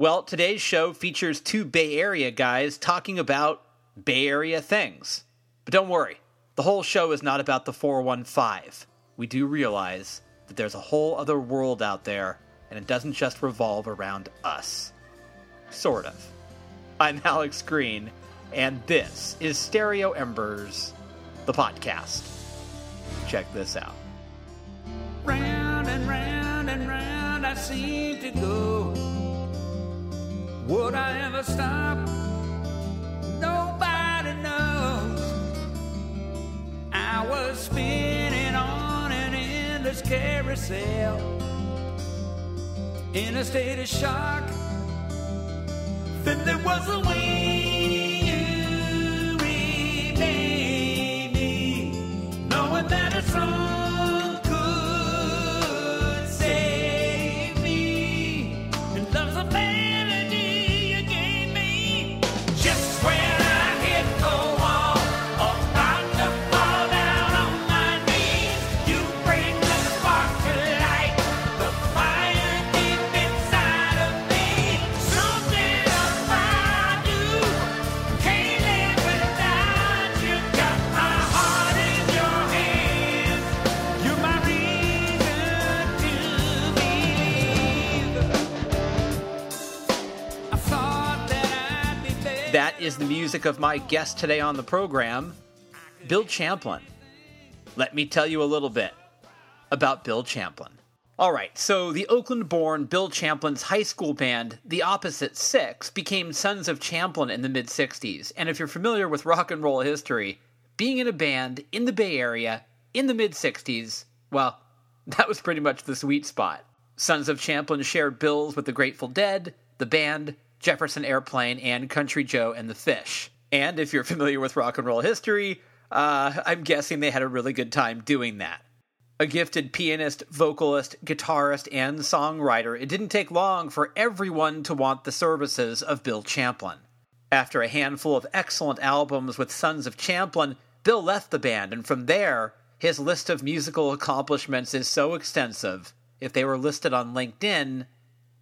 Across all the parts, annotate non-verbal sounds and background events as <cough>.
Well, today's show features two Bay Area guys talking about Bay Area things. But don't worry, the whole show is not about the 415. We do realize that there's a whole other world out there, and it doesn't just revolve around us. Sort of. I'm <laughs> Alex Green, and this is Stereo Embers, the podcast. Check this out. Round and round and round I seem to go. Would I ever stop? Nobody knows. I was spinning on an endless carousel in a state of shock. Then there was a way is the music of my guest today on the program, Bill Champlin. Let me tell you a little bit about Bill Champlin. All right, so the Oakland born Bill Champlin's high school band, The Opposite Six, became Sons of Champlin in the mid 60s. And if you're familiar with rock and roll history, being in a band in the Bay Area in the mid 60s, well, <laughs> that was pretty much the sweet spot. Sons of Champlin shared bills with the Grateful Dead, the band, Jefferson Airplane, and Country Joe and the Fish. And if you're familiar with rock and roll history, uh, I'm guessing they had a really good time doing that. A gifted pianist, vocalist, guitarist, and songwriter, it didn't take long for everyone to want the services of Bill Champlin. After a handful of excellent albums with Sons of Champlin, Bill left the band, and from there, his list of musical accomplishments is so extensive, if they were listed on LinkedIn,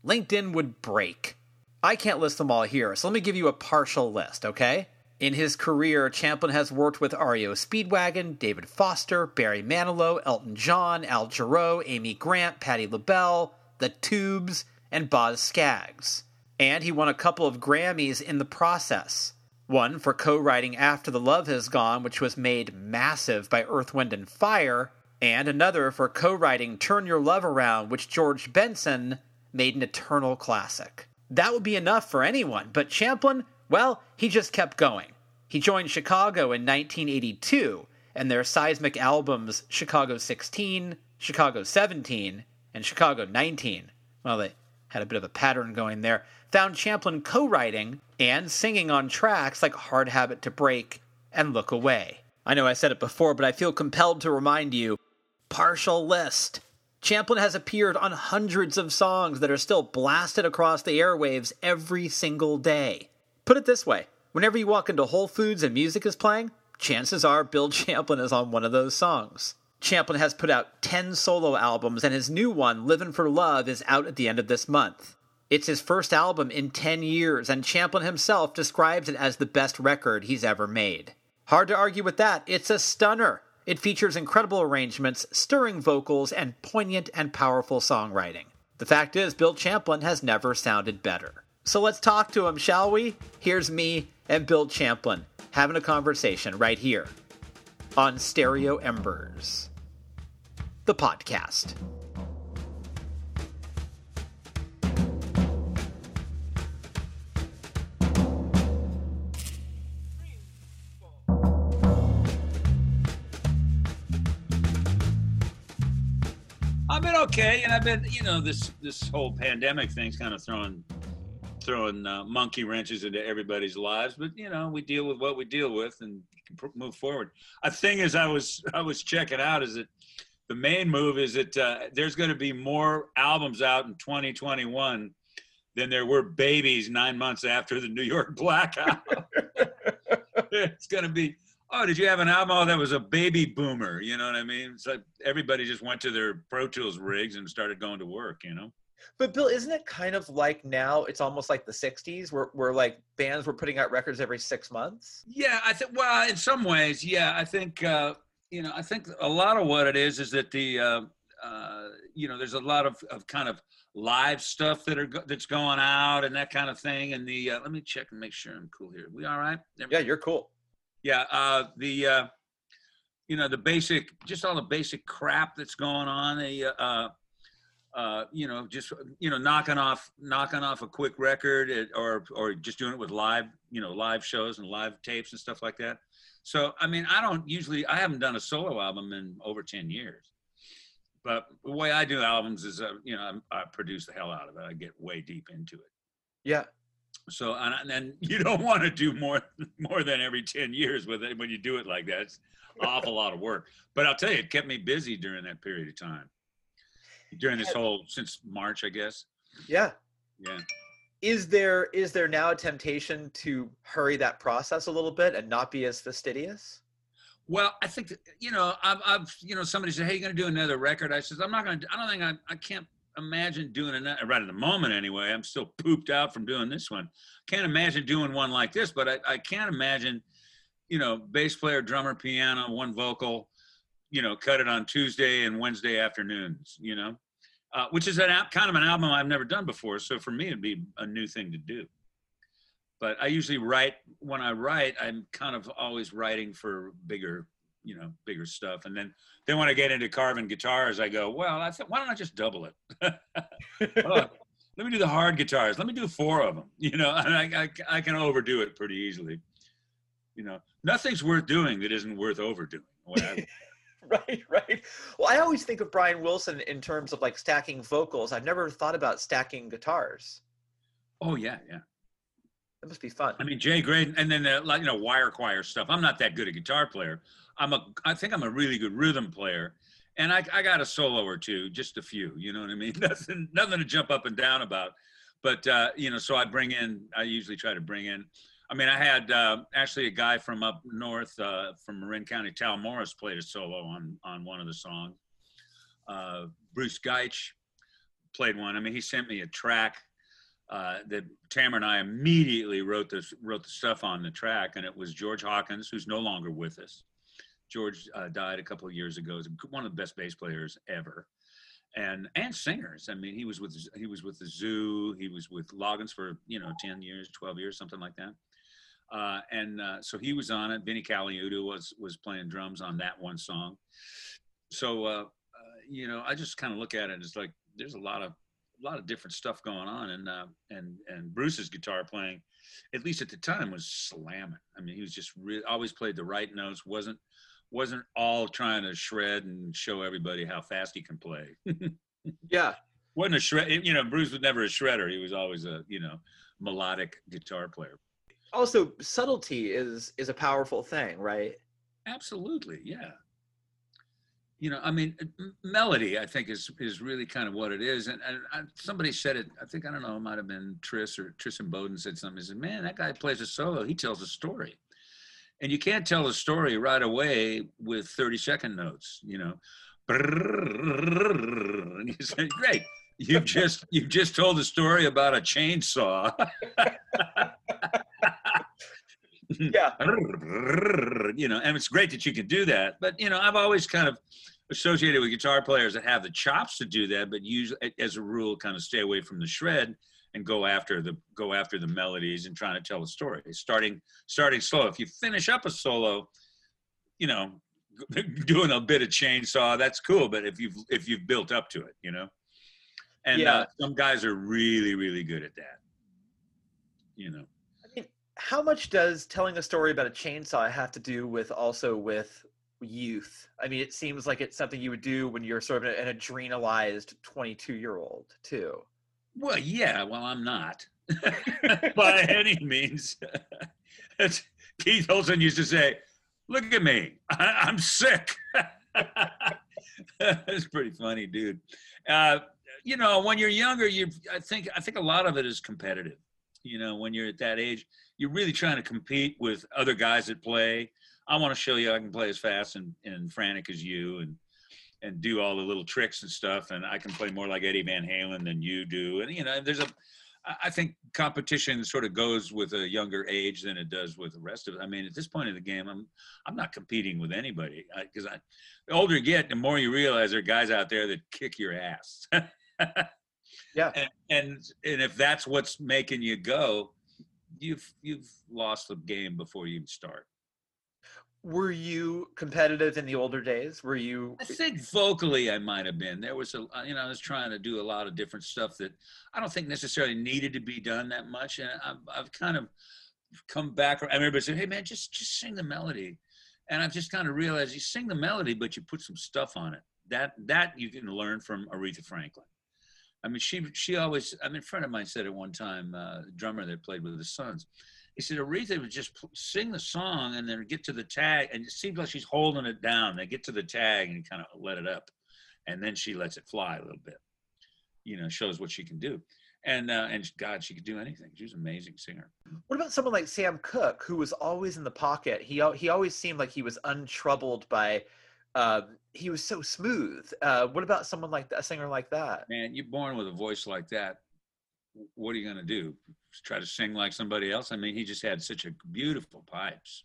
LinkedIn would break. I can't list them all here, so let me give you a partial list, okay? In his career, Champlin has worked with REO Speedwagon, David Foster, Barry Manilow, Elton John, Al Jarreau, Amy Grant, Patti LaBelle, The Tubes, and Boz Scaggs. And he won a couple of Grammys in the process. One for co writing After the Love Has Gone, which was made massive by Earth, Wind, and Fire, and another for co writing Turn Your Love Around, which George Benson made an eternal classic. That would be enough for anyone, but Champlin, well, he just kept going. He joined Chicago in 1982, and their seismic albums Chicago 16, Chicago 17, and Chicago 19, well, they had a bit of a pattern going there, found Champlin co writing and singing on tracks like Hard Habit to Break and Look Away. I know I said it before, but I feel compelled to remind you partial list. Champlin has appeared on hundreds of songs that are still blasted across the airwaves every single day. Put it this way whenever you walk into Whole Foods and music is playing, chances are Bill <laughs> Champlin is on one of those songs. Champlin has put out 10 solo albums, and his new one, Livin' for Love, is out at the end of this month. It's his first album in 10 years, and Champlin himself describes it as the best record he's ever made. Hard to argue with that, it's a stunner. It features incredible arrangements, stirring vocals, and poignant and powerful songwriting. The fact is, Bill Champlin has never sounded better. So let's talk to him, shall we? Here's me and Bill Champlin having a conversation right here on Stereo Embers, the podcast. Okay, and I've been, you know, this this whole pandemic thing's kind of throwing throwing uh, monkey wrenches into everybody's lives. But you know, we deal with what we deal with and move forward. A thing is, I was I was checking out is that the main move is that uh, there's going to be more albums out in 2021 than there were babies nine months after the New York blackout. <laughs> it's going to be oh, did you have an album? Oh, that was a baby boomer. You know what I mean? It's like everybody just went to their Pro Tools rigs and started going to work, you know? But Bill, isn't it kind of like now? It's almost like the '60s, where where like bands were putting out records every six months. Yeah, I think. Well, in some ways, yeah, I think. Uh, you know, I think a lot of what it is is that the. Uh, uh, you know, there's a lot of, of kind of live stuff that are go- that's going out and that kind of thing. And the uh, let me check and make sure I'm cool here. We all right? Yeah, you're cool. Yeah, uh, the uh, you know the basic, just all the basic crap that's going on. The uh, uh, you know, just you know, knocking off knocking off a quick record, or or just doing it with live, you know, live shows and live tapes and stuff like that. So I mean, I don't usually, I haven't done a solo album in over ten years. But the way I do albums is, uh, you know, I, I produce the hell out of it. I get way deep into it. Yeah, So and, then <laughs> you don't want to do more more than every ten years with it when you do it like that. It's an awful lot of work. But I'll tell you, it kept me busy during that period of time. During this whole since March, I guess. yeah. Yeah. Is there is there now a temptation to hurry that process a little bit and not be as fastidious? Well, I think you know, I've, I've you know, somebody said, "Hey, you're going to do another record?" I says, "I'm not going to. I don't think I, I can't imagine doing another right at the moment. Anyway, I'm still pooped out from doing this one. Can't imagine doing one like this, but I, I can't imagine, you know, bass player, drummer, piano, one vocal, you know, cut it on Tuesday and Wednesday afternoons. You know, uh, which is an kind of an album I've never done before. So for me, it'd be a new thing to do. But I usually write when I write, I'm kind of always writing for bigger, you know, bigger stuff. And then then when I get into carving guitars, I go, well, I said, why don't I just double it? <laughs> Oh, let me do the hard guitars. Let me do four of them. <laughs> You know, and I, I I can overdo it pretty easily. You know, nothing's worth doing that isn't worth overdoing. <laughs> Right, right. Well, I always think of Brian Wilson in terms of like stacking vocals. I've never thought about stacking guitars. oh yeah, yeah. That must be fun. I mean, Jay Graydon, and then the, like you know wire choir stuff. I'm not that good a guitar player. I'm a, I think I'm a really good rhythm player, and I, I got a solo or two, just a few. You know what I mean? <laughs> Nothing, nothing to jump up and down about. But uh, you know, so I bring in. I usually try to bring in. I mean, I had uh, actually a guy from up north, uh, from Marin County, Tal Morris, played a solo on on one of the songs. Uh, Bruce Gaitsch played one. I mean, he sent me a track uh, that Tamara and I immediately wrote this wrote the stuff on the track, and it was George Hawkins, who's no longer with us. George uh, died a couple of years ago. He's one of the best bass players ever, and and singers. I mean, he was with he was with the Zoo. He was with Loggins for you know ten years, twelve years, something like that. Uh, and uh, so he was on it. Vinnie Colaiuta was was playing drums on that one song. So uh, uh, you know, I just kind of look at it as like there's a lot of a lot of different stuff going on, and uh, and and Bruce's guitar playing, at least at the time, was slamming. I mean, he was just re- always played the right notes. wasn't wasn't all trying to shred and show everybody how fast he can play. <laughs> yeah, wasn't a shred. You know, Bruce was never a shredder. He was always a you know melodic guitar player. also subtlety is is a powerful thing right Absolutely, yeah. You know, I mean, melody. I think is is really kind of what it is. And, and I, somebody said it. I think I don't know. It might have been Tris or Tris Imboden said something. He said, "Man, that guy plays a solo. He tells a story, and you can't tell a story right away with thirty second notes. You know, <laughs> and you say, "Great, you've just you've just told a story about a chainsaw." <laughs> yeah <laughs> you know, and it's great that you can do that. But you know, I've always kind of associated with guitar players that have the chops to do that, but use as a rule, kind of stay away from the shred and go after the go after the melodies and trying to tell a story. Starting starting slow. If you finish up a solo, you know, <laughs> doing a bit of chainsaw, that's cool. But if you've if you've built up to it, you know, and Yeah. uh, some guys are really really good at that. You know. I mean, how much does telling a story about a chainsaw have to do with also with youth i mean it seems like it's something you would do when you're sort of an adrenalized 22 year old too Well, yeah. Well, I'm not <laughs> <laughs> by any means. <laughs> Keith Olsen used to say, "Look at me, I, I'm sick." That's pretty funny, dude. Uh, you know, when you're younger, you I think I think a lot of it is competitive. You know, when you're at that age, you're really trying to compete with other guys that play. I want to show you I can play as fast and, and frantic as you, and and do all the little tricks and stuff. And I can play more like Eddie Van Halen than you do. And you know, there's a, I think competition sort of goes with a younger age than it does with the rest of it. I mean, at this point in the game, I'm I'm not competing with anybody because I, the older you get, the more you realize there are guys out there that kick your ass. <laughs> Yeah. And, and and if that's what's making you go, you've you've lost the game before you even start. Were you competitive in the older days? Were you? I think vocally I might have been. There was a, you know, I was trying to do a lot of different stuff that I don't think necessarily needed to be done that much, and I've, I've kind of come back. And everybody said, "Hey, man, just just sing the melody," and I've just kind of realized you sing the melody, but you put some stuff on it. That that you can learn from Aretha Franklin. I mean, she she always. I mean, a friend of mine said at one time, uh, drummer that played with the Sons. He said Aretha would just sing the song and then get to the tag, and it seems like she's holding it down. They get to the tag and kind of let it up, and then she lets it fly a little bit. You know, shows what she can do. And uh, and God, she could do anything. She was an amazing singer. What about someone like Sam Cooke, who was always in the pocket? He he always seemed like he was untroubled by. Uh, he was so smooth. Uh, what about someone like that, a singer like that? Man, you're born with a voice like that. What are you going to do? Try to sing like somebody else? I mean, he just had such a beautiful pipes.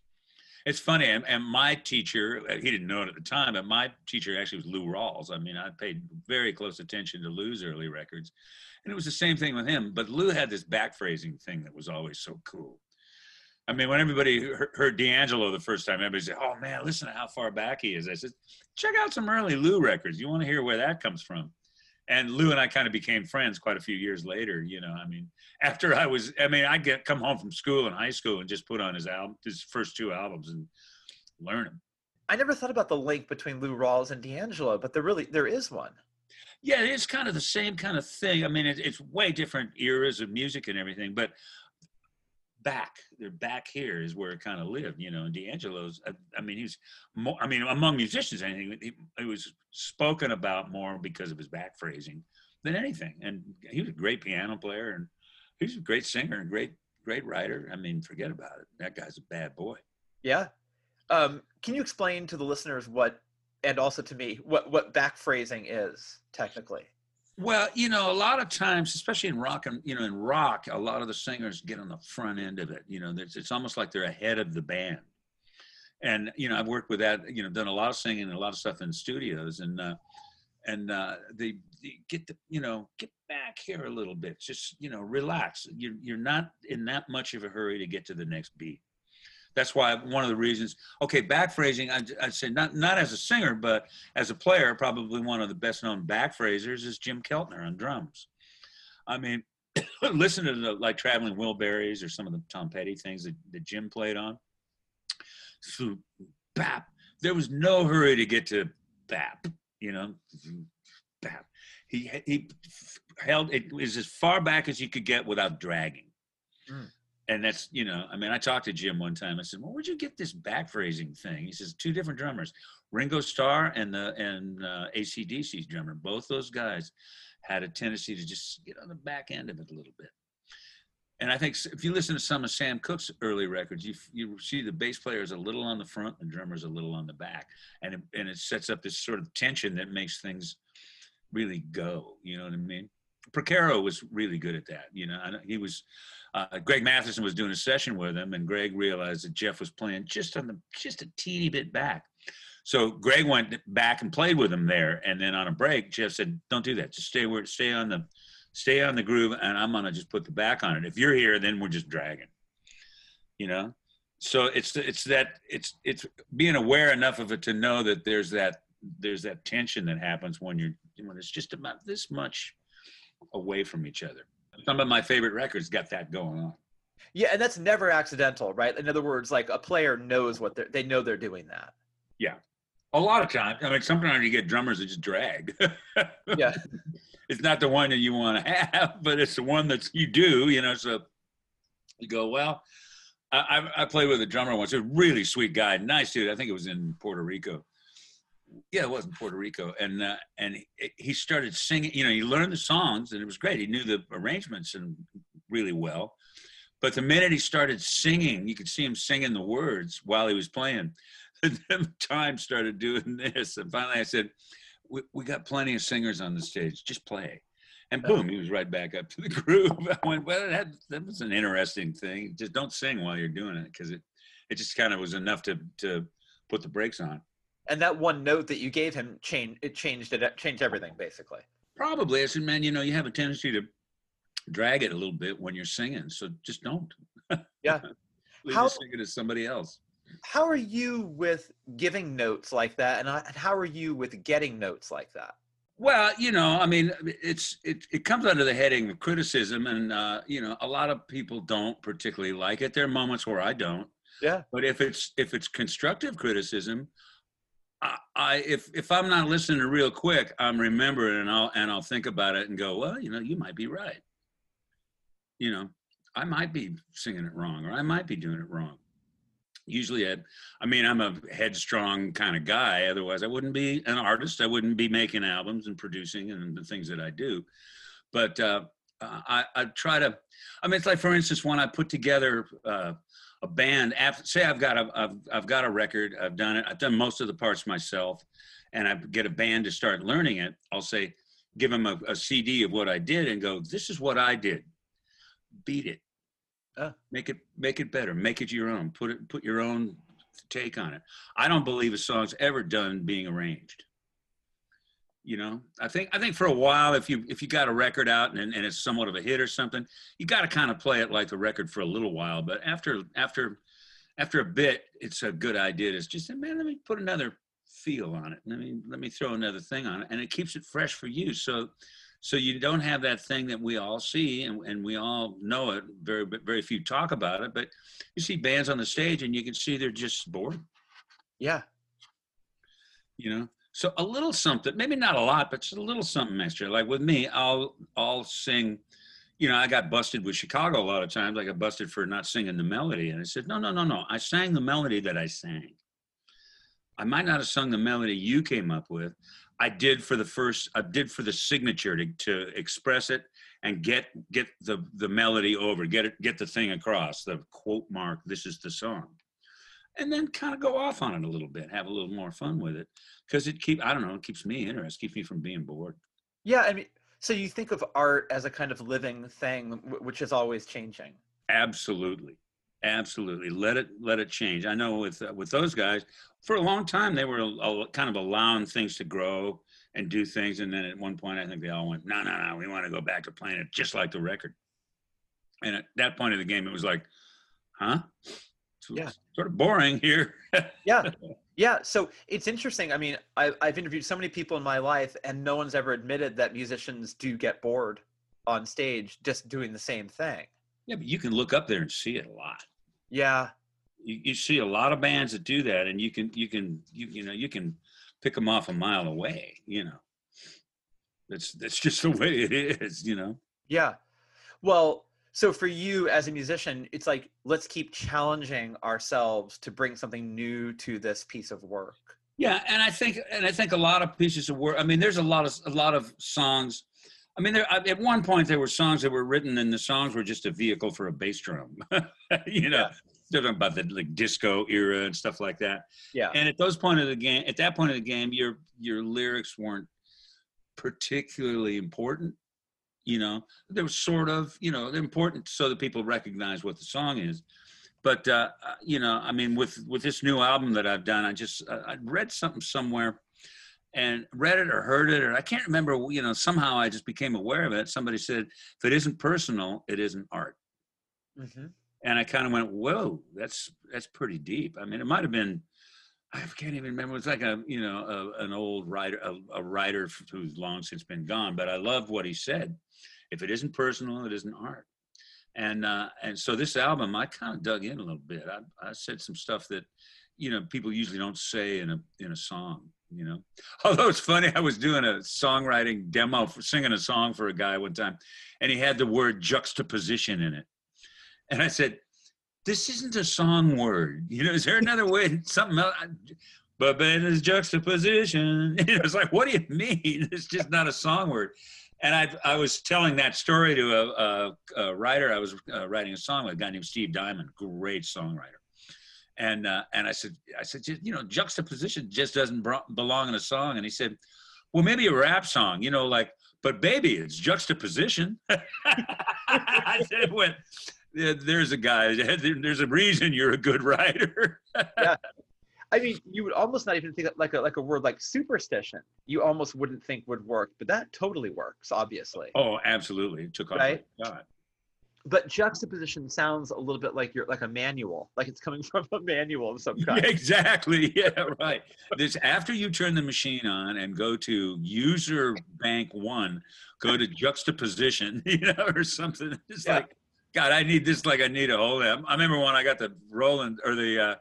It's funny, and, and my teacher, uh, he didn't know it at the time, but my teacher actually was Lou Rawls. I mean, I paid very close attention to Lou's early records, and it was the same thing with him. But Lou had this back phrasing thing that was always so cool. I mean, when everybody heard D'Angelo the first time, everybody said, "Oh man, listen to how far back he is." I said, "Check out some early Lou records. You want to hear where that comes from." And Lou and I kind of became friends quite a few years later. You know, I mean, after I was, I mean, I get come home from school in high school and just put on his album, his first two albums, and learn them. I never thought about the link between Lou Rawls and D'Angelo, but there really there is one. Yeah, it's kind of the same kind of thing. I mean, it, it's way different eras of music and everything, but back, they're back here is where it kind of lived, you know. And D'Angelo's, I, I mean, he's more, I mean, among musicians, anything, he, he was spoken about more because of his back phrasing than anything. And he was a great piano player and he was a great singer and great, great writer. I mean, forget about it. That guy's a bad boy. Yeah. Um, can you explain to the listeners what, and also to me, what what back phrasing is technically? Well, you know, a lot of times, especially in rock and you know, in rock, a lot of the singers get on the front end of it. You know, it's, almost like they're ahead of the band. And you know, I've worked with that. You know, done a lot of singing and a lot of stuff in studios, and uh, and uh, they, they get the you know get back here a little bit. Just you know, relax. You're you're not in that much of a hurry to get to the next beat. That's why one of the reasons. Okay, back phrasing. I'd, say not not as a singer, but as a player, probably one of the best known back phrasers is Jim Keltner on drums. I mean, <coughs> listen to the like traveling Wilburys or some of the Tom Petty things that, that Jim played on. So, bap. There was no hurry to get to bap. You know, bap. He he held it was as far back as you could get without dragging. Mm. And that's you know, I mean, I talked to Jim one time. I said, "Well, where'd you get this back phrasing thing?" He says, two different drummers, Ringo Starr and the and uh, ACDC's drummer. Both those guys had a tendency to just get on the back end of it a little bit. And I think if you listen to some of Sam Cooke's early records, you you see the bass player is a little on the front, the drummer's a little on the back, and it, and it sets up this sort of tension that makes things really go. You know what I mean? Porcaro was really good at that. You know, know he was. Uh, Greg Mathieson was doing a session with him, and Greg realized that Jeff was playing just on the just a teeny bit back. So Greg went back and played with him there, and then on a break, Jeff said, "Don't do that. Just stay where stay on the stay on the groove, and I'm gonna just put the back on it. If you're here, then we're just dragging." You know. So it's it's that it's it's being aware enough of it to know that there's that there's that tension that happens when you're when it's just about this much away from each other. Some of my favorite records got that going on. Yeah, and that's never accidental, right? In other words, like a player knows what they're they know they're doing that. Yeah. A lot of times, I mean, sometimes you get drummers that just drag. <laughs> Yeah. it's not the one that you want to have, <laughs> but it's the one that you do, you know. So you go, well, I, I, I played with a drummer once, a really sweet guy, nice dude. I think it was in Puerto Rico. Yeah, it was in Puerto Rico, and uh, and he, started singing. You know, he learned the songs, and it was great. He knew the arrangements and really well. But the minute he started singing, you could see him singing the words while he was playing. <laughs> And then time started doing <laughs> this, and finally I said, we, we got plenty of singers on the stage. Just play. And boom, he was right back up to the <laughs> groove. I went, well, that, that was an interesting thing. Just don't sing while you're doing it because it, it just kind of was enough to, to put the brakes on. And that one note that you gave him changed it changed it changed everything basically. Probably. I said, man, you know, you have a tendency to drag it a little bit when you're singing. So just don't. Yeah. <laughs> Leave How- the singing to somebody else. How are you with giving notes like that, and, I- and how are you with getting notes like that? Well, you know, I mean, it's it, it comes under the heading of criticism, and uh, you know, a lot of people don't particularly like it. There are moments where I don't, Yeah. but if it's if it's constructive criticism, I, if if I'm not listening real quick, I'm remembering and I'll and I'll think about it and go, well, you know, you might be right. You know, I might be singing it wrong, or I might be doing it wrong. Usually, I, I mean, I'm a headstrong kind of guy. Otherwise, I wouldn't be an artist. I wouldn't be making albums and producing and the things that I do. But uh, I, I try to. I mean, it's like, for instance, when I put together uh, a band. After, say, I've got a, I've, I've got a record. I've done it. I've done most of the parts myself, and I get a band to start learning it. I'll say, give them a, a CD of what I did, and go, "This is what I did. Beat it." Ah. Make it make it better. Make it your own. Put it put your own take on it. I don't believe a song's ever done being arranged. You know, I think I think for a while, if you if you got a record out and, and it's somewhat of a hit or something, you got to kind of play it like the record for a little while. But after after after a bit, it's a good idea to just say, man, let me put another feel on it. Let me let me throw another thing on it, and it keeps it fresh for you. So so you don't have that thing that we all see and, and we all know it. Very very few talk about it, but you see bands on the stage and you can see they're just bored. Yeah. you know so a little something maybe not a lot but just a little something extra. Like with me i'll i'll sing you know i got busted with chicago a lot of times. I got busted for not singing the melody. And i said no no no no. I sang the melody that i sang. I might not have sung the melody you came up with. I did for the first i did for the signature to, to express it and get get the the melody over get it get the thing across the quote mark this is the song. And then kind of go off on it a little bit have a little more fun with it because it keep I don't know, it keeps me interested, keeps me from being bored. Yeah. I mean, so you think of art as a kind of living thing, which is always changing. Absolutely, absolutely. Let it let it change. I know with uh, with those guys for a long time they were a, a- kind of allowing things to grow and do things, and then at one point I think they all went, no, no, no, we want to go back to playing it just like the record. And at that point of the game, it was like, huh? Yeah. Sort of boring here. <laughs> Yeah. Yeah. So it's interesting. I mean, I, I've interviewed so many people in my life, and no one's ever admitted that musicians do get bored on stage just doing the same thing. yeah, but you can look up there and see it a lot. Yeah. you, you see a lot of bands that do that and you can you can you, you know you can pick them off a mile away you know that's that's just the way it is you know Yeah. Well, so for you as a musician, it's like let's keep challenging ourselves to bring something new to this piece of work. yeah and i think and i think a lot of pieces of work i mean there's a lot of a lot of songs. I mean there at one point there were songs that were written and the songs were just a vehicle for a bass drum <laughs> you know? They're talking about the like disco era and stuff like that. Yeah. and at those point of the game at that point of the game your your lyrics weren't particularly important you know they were sort of you know they're important so that people recognize what the song is. But uh uh, you know i mean with with this new album that i've done i just i I read something somewhere and read it or heard it or i can't remember you know somehow i just became aware of it. Somebody said if it isn't personal it isn't art. Hmm and I kind of went, "Whoa, that's that's pretty deep." I mean, it might have been, I can't even remember. It's like a you know a, an old writer, a, a writer who's long since been gone. But I love what he said. If it isn't personal, it isn't art. And uh, and so this album, I kind of dug in a little bit. I, I said some stuff that, you know, people usually don't say in a in a song. You know, <laughs> although it's funny, I was doing a songwriting demo for singing a song for a guy one time, and he had the word juxtaposition in it. And I said, this isn't a song word. You know, is there another way, <laughs> something else? But then is juxtaposition. <laughs> You know, it's like, what do you mean? <laughs> It's just not a song word. And I, I was telling that story to a, a, a writer. I was uh, writing a song with a guy named Steve Diamond, great songwriter. And uh, and I said, I said, just, you know, juxtaposition just doesn't belong in a song. And he said, Well, maybe a rap song, you know, like, but baby, it's juxtaposition. I said, when there's a guy, <laughs> there's a reason you're a good writer. <laughs> yeah. I mean, you would almost not even think that like a like a word like superstition. You almost wouldn't think would work, but that totally works, obviously. oh, absolutely. It took off. Right? like. But juxtaposition sounds a little bit like you're like a manual, like it's coming <laughs> from a manual of some kind. exactly. Yeah, right. This after you turn the machine on and go to user bank one, go to juxtaposition, you know, or something. It's Yeah. like, God, I need this like I need a whole. I remember when I got the Roland or the uh,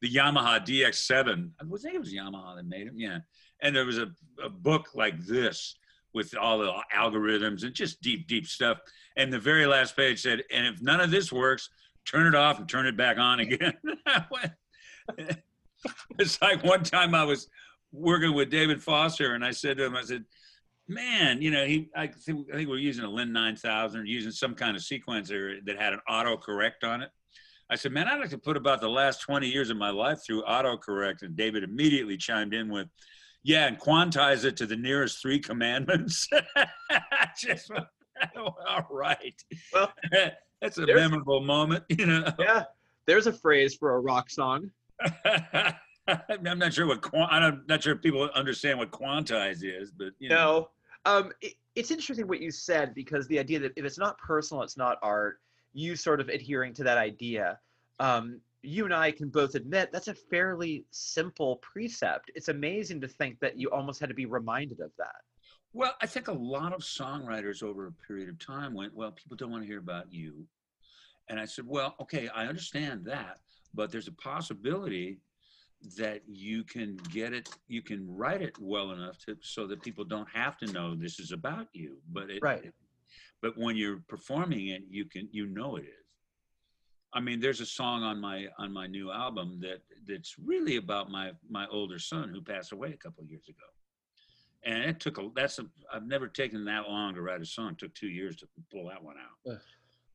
the Yamaha DX7. I was- think it was Yamaha that made them. Yeah, and there was a, a book like this with all the algorithms and just deep, deep stuff. And the very last page said, "And if none of this works, turn it off and turn it back on again." <laughs> <laughs> It's like one time I was working with David Foster, and I said to him, I said, "Man, you know, he I think I think we're using a Linn 9000 or using some kind of sequencer that had an autocorrect on it." I said, "Man, I'd like to put about the last 20 years of my life through autocorrect." And David immediately chimed in with, "Yeah, and quantize it to the nearest three commandments." I <laughs> Just <laughs> all right. Well, <laughs> that's a memorable moment, you know. Yeah. There's a phrase for a rock song. I'm not sure what I'm not sure if people understand what quantize is, but you know. No. Um, it, it's interesting what you said because the idea that if it's not personal, it's not art. You sort of adhering to that idea. Um, you and I can both admit that's a fairly simple precept. It's amazing to think that you almost had to be reminded of that. Well, I think a lot of songwriters over a period of time went, well, people don't want to hear about you. And I said, well, okay, I understand that, but there's a possibility that you can get it, you can write it well enough to so that people don't have to know this is about you. But it, Right. but when you're performing it, you can you know it is. I mean, there's a song on my on my new album that that's really about my my older son who passed away a couple of years ago and it took a that's a i've never taken that long to write a song it took two years to pull that one out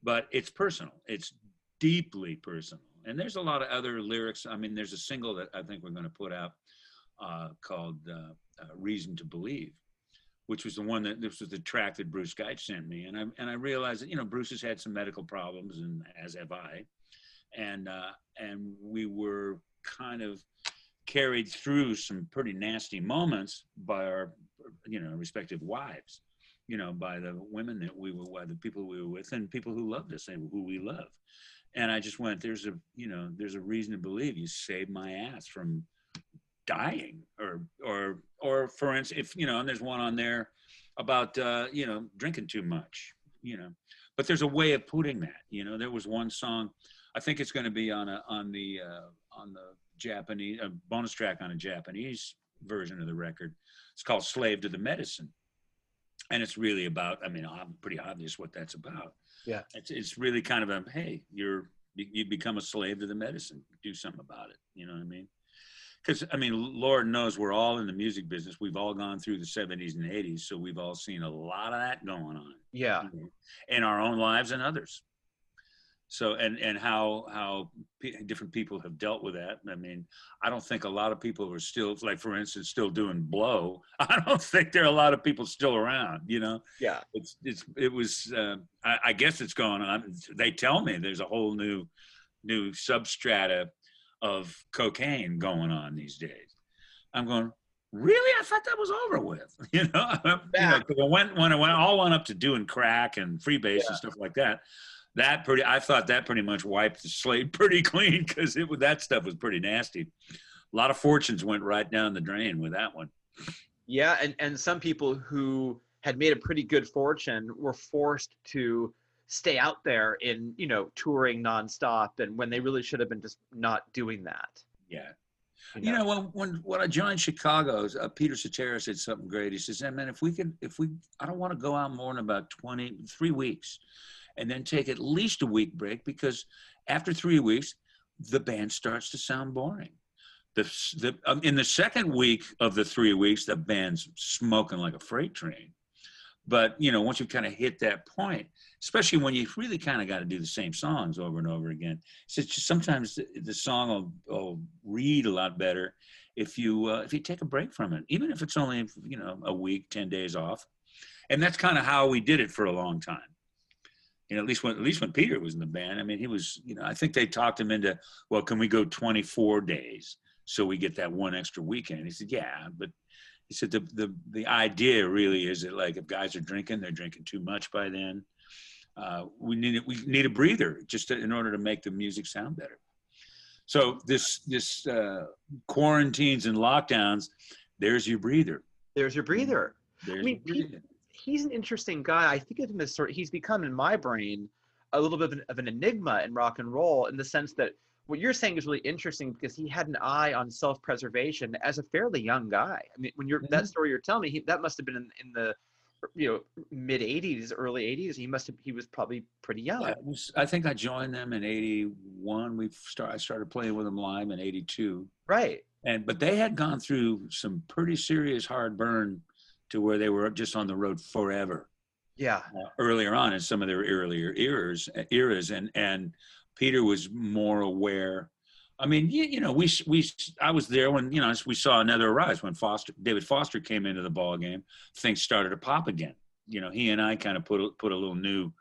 but it's personal it's deeply personal and there's a lot of other lyrics. I mean there's a single that i think we're going to put out uh, called uh, uh, reason to believe which was the one that this was the track that bruce Gaitsch sent me. And i and i realized that you know bruce has had some medical problems and as have i. And uh and we were kind of carried through some pretty nasty moments by our you know respective wives you know by the women that we were by the people we were with and people who loved us and who we love and i just went there's a you know there's a reason to believe you saved my ass from dying or or or for instance if you know and there's one on there about uh you know drinking too much you know but there's a way of putting that you know there was one song i think it's going to be on a on the uh on the Japanese a bonus track on a Japanese version of the record. It's called "Slave to the Medicine," and it's really about. I mean, I'm pretty obvious what that's about. Yeah. it's it's really kind of a hey, you're you become a slave to the medicine. Do something about it. You know what I mean? Because I mean, Lord knows we're all in the music business. We've all gone through the '70s and '80s, so we've all seen a lot of that going on Yeah. you know, in our own lives and others. So and and how how p- different people have dealt with that. I mean, I don't think a lot of people are still like, for instance, still doing blow. <laughs> I don't think there are a lot of people still around. You know, Yeah. it's it's it was. Uh, I, I guess it's going on. They tell me there's a whole new new substrata of cocaine going on these days. I'm going. Really, I thought that was over with. <laughs> You know, <laughs> you know, Yeah. 'cause I went when I went all went up to doing crack and freebase Yeah. and stuff like that. That pretty, I thought that pretty much wiped the slate <laughs> pretty clean because it that stuff was pretty nasty. A lot of fortunes went right down the drain with that one. Yeah, and and some people who had made a pretty good fortune were forced to stay out there in you know touring nonstop, and when they really should have been just not doing that. Yeah. You know, when when when I joined Chicago's, uh, Peter Cetera said something great. He says, "Hey, man, if we could, if we, I don't want to go out more than about 20, three weeks, and then take at least a week break because after three weeks, the band starts to sound boring. The the um, in the second week of the three weeks, the band's smoking like a freight train. But you know, once you kind of hit that point, especially when you really kind of got to do the same songs over and over again, so just sometimes the, the song will, will read a lot better if you uh, if you take a break from it, even if it's only you know a week, ten days off, and that's kind of how we did it for a long time. You know, at least when at least when Peter was in the band, I mean, he was you know I think they talked him into well, can we go 24 days so we get that one extra weekend? He said, yeah, but he said the the the idea really is that like if guys are drinking, they're drinking too much by then. Uh, we need we need a breather just to, in order to make the music sound better. So this this uh, quarantines and lockdowns, there's your breather. There's your breather. There's mean, your breather. He's an interesting guy. I think of him as sort. He's become in my brain a little bit of an, of an enigma in rock and roll in the sense that what you're saying is really interesting because he had an eye on self-preservation as a fairly young guy. I mean, when you're Mhm. that story you're telling me, he, that must have been in, in the you know mid 80s, early 80s. He must have he was probably pretty young. Yeah, was- I think I joined them in '81. We start. I started playing with them live in '82, Right. and but they had gone through some pretty serious hard burn to where they were just on the road forever. Yeah. uh, earlier on in some of their earlier eras eras and and Peter was more aware I mean you, you know we we I was there when you know we saw another rise when Foster David Foster came into the ball game things started to pop again you know he and I kind of put a, put a little new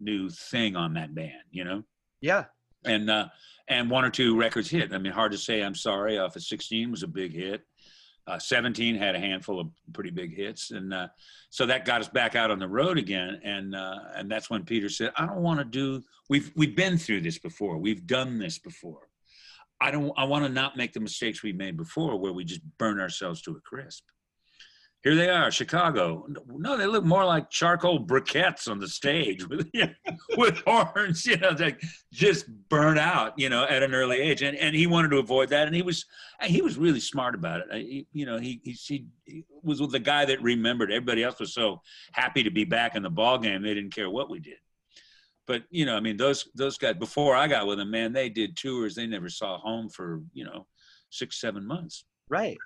new thing on that band you know Yeah. and uh and one or two records hit I mean hard to say I'm sorry off of 16 was a big hit uh, 17 had a handful of pretty big hits and uh, so that got us back out on the road again and uh, and that's when peter said i don't want to do we've we've been through this before. We've done this before. I don't i want to not make the mistakes we made before where we just burn ourselves to a crisp here they are chicago. No they look more like charcoal briquettes on the stage <laughs> with with horns you know they just burn out you know at an early age. And and he wanted to avoid that. And he was he was really smart about it. He, you know he, he he was the guy that remembered. Everybody else was so happy to be back in the ball game they didn't care what we did. But you know i mean those those guys before i got with them man they did tours. They never saw home for you know six seven months. Right.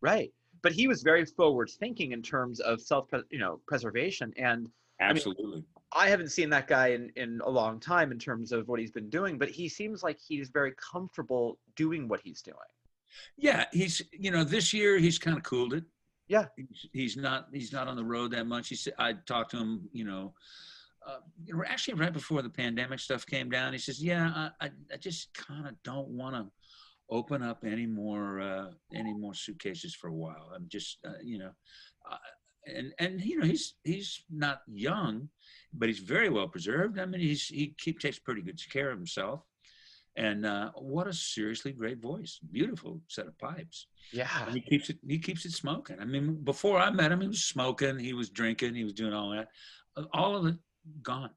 Right. But he was very forward thinking in terms of self you know preservation and absolutely I haven't seen that guy in, in a long time in terms of what he's been doing, but he seems like he's very comfortable doing what he's doing. Yeah, he's you know this year he's kind of cooled it. Yeah. he's, he's not he's not on the road that much. He said I talked to him, you know, uh, actually right before the pandemic stuff came down. He says, "Yeah, I I, I just kind of don't want to open up any more uh, any more suitcases for a while. I'm just uh, you know." Uh, and and you know he's he's not young, but he's very well preserved. I mean he's he keep takes pretty good care of himself, and uh, what a seriously great voice, beautiful set of pipes. Yeah. And he keeps it. He keeps it smoking. I mean, before I met him, he was smoking. He was drinking. He was doing all that. All of it gone.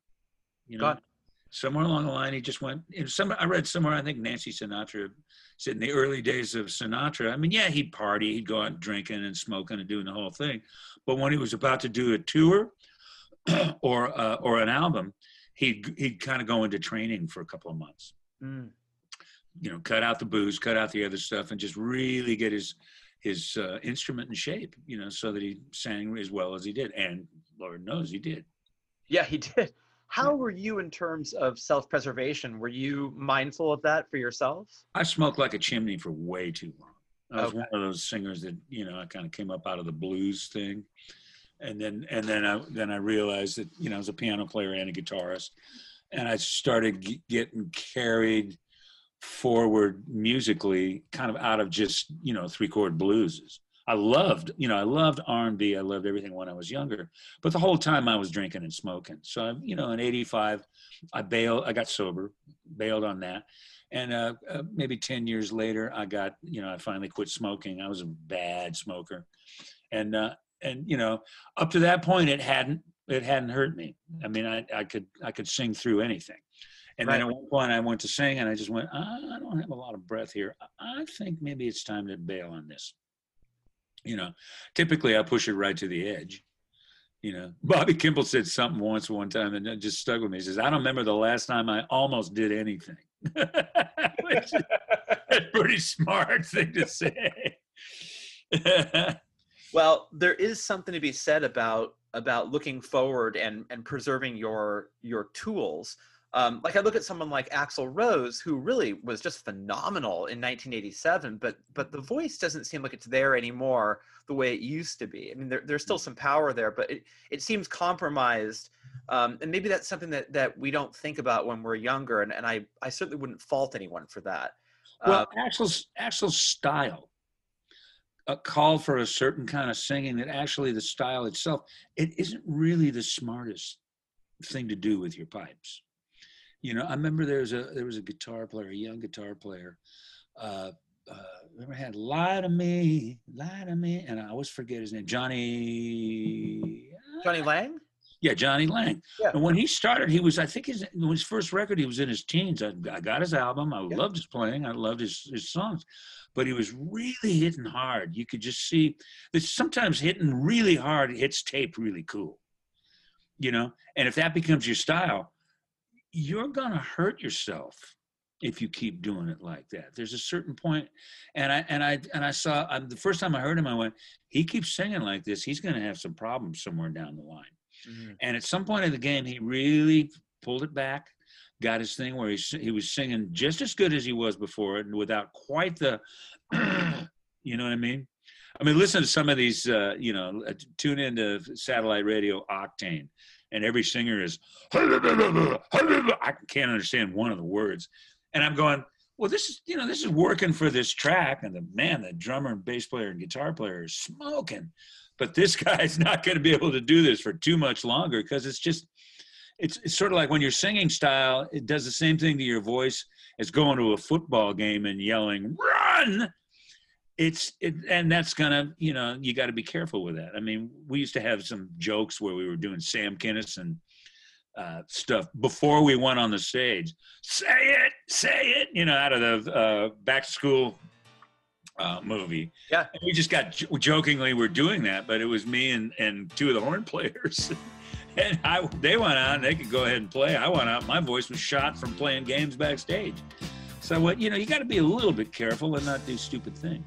You know, Gone. Somewhere along the line, he just went. Some I read somewhere. I think Nancy Sinatra said in the early days of Sinatra. I mean, yeah, he'd party, he'd go out drinking and smoking and doing the whole thing. But when he was about to do a tour <clears throat> or uh, or an album, he'd he'd kind of go into training for a couple of months Mm. you know, cut out the booze, cut out the other stuff, and just really get his his uh, instrument in shape, you know, so that he sang as well as he did. And Lord knows he did. Yeah, he did. How were you in terms of self preservation? Were you mindful of that for yourself? I smoked like a chimney for way too long. I was Okay. one of those singers that you know I kind of came up out of the blues thing, and then and then I then I realized that you know I was a piano player and a guitarist, and I started g- getting carried forward musically, kind of out of just you know three chord blueses. I loved you know I loved R&B. I loved everything when I was younger, but the whole time I was drinking and smoking. So I, you know in '85, I bailed. I got sober, bailed on that and uh, uh, maybe 10 years later i got you know i finally quit smoking i was a bad smoker and uh, and you know up to that point it hadn't it hadn't hurt me i mean i, I could i could sing through anything and then Right. at one point i went to sing and i just went "Ah, i don't have a lot of breath here I think maybe it's time to bail on this you know typically i push it right to the edge you know. <laughs> Bobby kimball said something once one time and it just stuck with me. He says i don't remember the last time i almost did anything. <laughs> Which is a pretty smart thing to say. <laughs> Well, there is something to be said about about looking forward and and preserving your your tools. Um, like I look at someone like Axl Rose, who really was just phenomenal in 1987, but but the voice doesn't seem like it's there anymore the way it used to be. I mean, there, there's still some power there, but it, it seems compromised. Um, and maybe that's something that, that we don't think about when we're younger. And, and I, I certainly wouldn't fault anyone for that. Well, Uh, Axl's Axl's style a call for a certain kind of singing that actually the style itself it isn't really the smartest thing to do with your pipes. You know, I remember there was a there was a guitar player, a young guitar player. Uh, uh, remember had "Lie to Me, Lie to Me," and I always forget his name, Johnny. Jonny Lang? Yeah, Jonny Lang. Yeah. And when he started, he was, I think his, his first record, he was in his teens. I, I got his album. I Yeah. loved his playing. I loved his, his songs. But he was really hitting hard. You could just see that sometimes hitting really hard hits tape really cool. You know? And if that becomes your style, you're going to hurt yourself if you keep doing it like that. There's a certain point, and I and I and I saw um, the first time I heard him, I went, he keeps singing like this, he's going to have some problems somewhere down the line. And at some point in the game, he really pulled it back, got his thing where he he was singing just as good as he was before, and without quite the, <clears throat> you know what I mean. I mean, listen to some of these. Uh, you know, uh, tune into satellite radio Octane, and every singer is. I can't understand one of the words, and I'm going. Well, this is you know this is working for this track, and the man, the drummer and bass player and guitar player is smoking but this <laughs> guy's not going to be able to do this for too much longer because it's just it's, it's sort of like when your singing style it does the same thing to your voice as going to a football game and yelling run it's it, and that's gonna you know you got to be careful with that i mean we used to have some jokes where we were doing sam kinison uh, stuff before we went on the stage say it say it you know out of the uh, back to school uh, movie Yeah. and we just got j- jokingly we're doing that, but it was me and, and two of the horn <laughs> players. and I, they went out and they could go ahead and play. I went out, my voice was shot from playing games backstage. So what you know, you got to be a little bit careful and not do stupid things.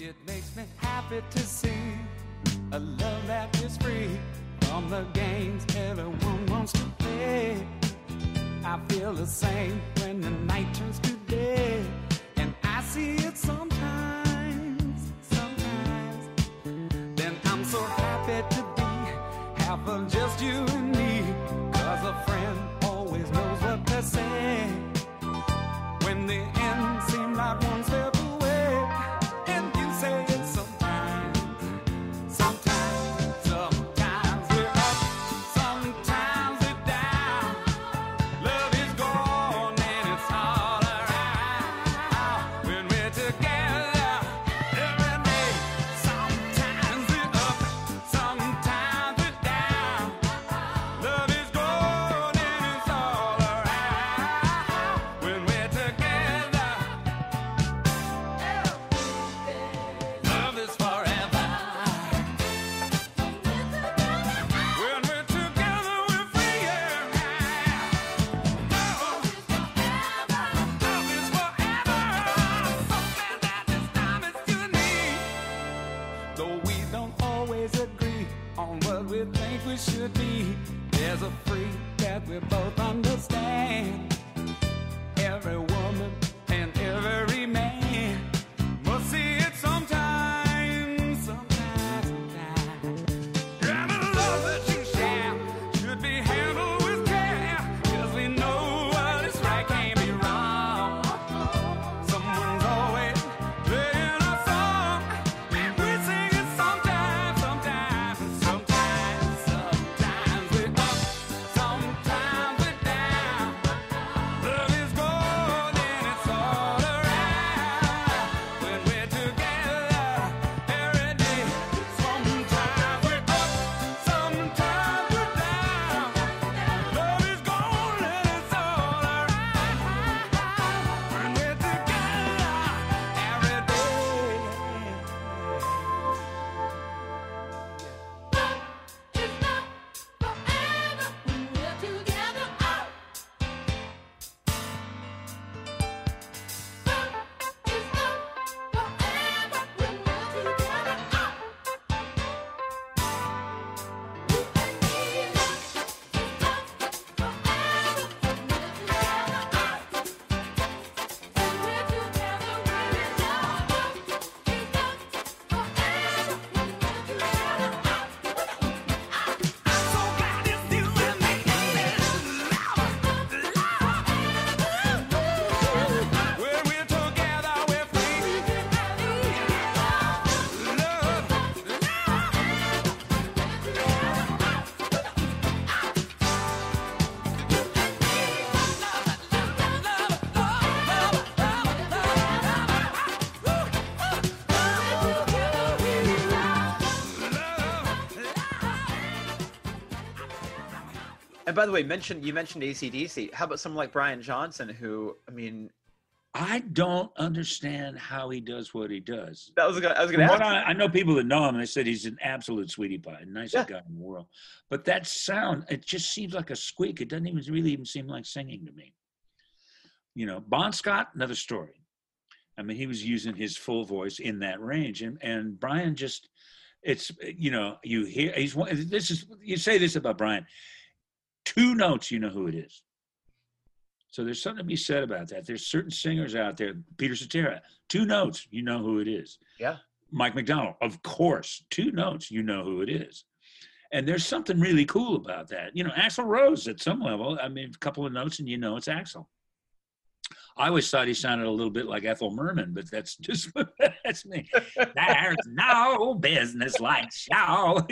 It makes me happy to see a love that is free from the games everyone wants to play. I feel the same when the night turns to day, and I see it sometimes, sometimes. Then I'm so happy to be half of just you and me, 'cause a friend always knows what to say. When the end seems like And by the way, mentioned you mentioned ACDC. How about someone like Brian Johnson, who I mean, I don't understand how he does what he does. that was gonna, I was going to ask. I, I know people that know him, and they said he's an absolute sweetie pie, nicest Yeah. guy in the world. But that sound, it just seems like a squeak. It doesn't even really even seem like singing to me. You know, Bon Scott, another story. I mean, he was using his full voice in that range, and and Brian just, it's you know, you hear he's one. This is you say this about Brian, two notes, you know who it is. So there's something to be said about that. There's certain singers out there, Peter Cetera, two notes, you know who it is. Yeah. Mike McDonald, of course, two notes, you know who it is. And there's something really cool about that. You know, Axl Rose at some level, I mean, a couple of notes and you know it's Axl. I always thought he sounded a little bit like Ethel Merman, but that's <laughs> just that's me. There's <laughs> no business like show.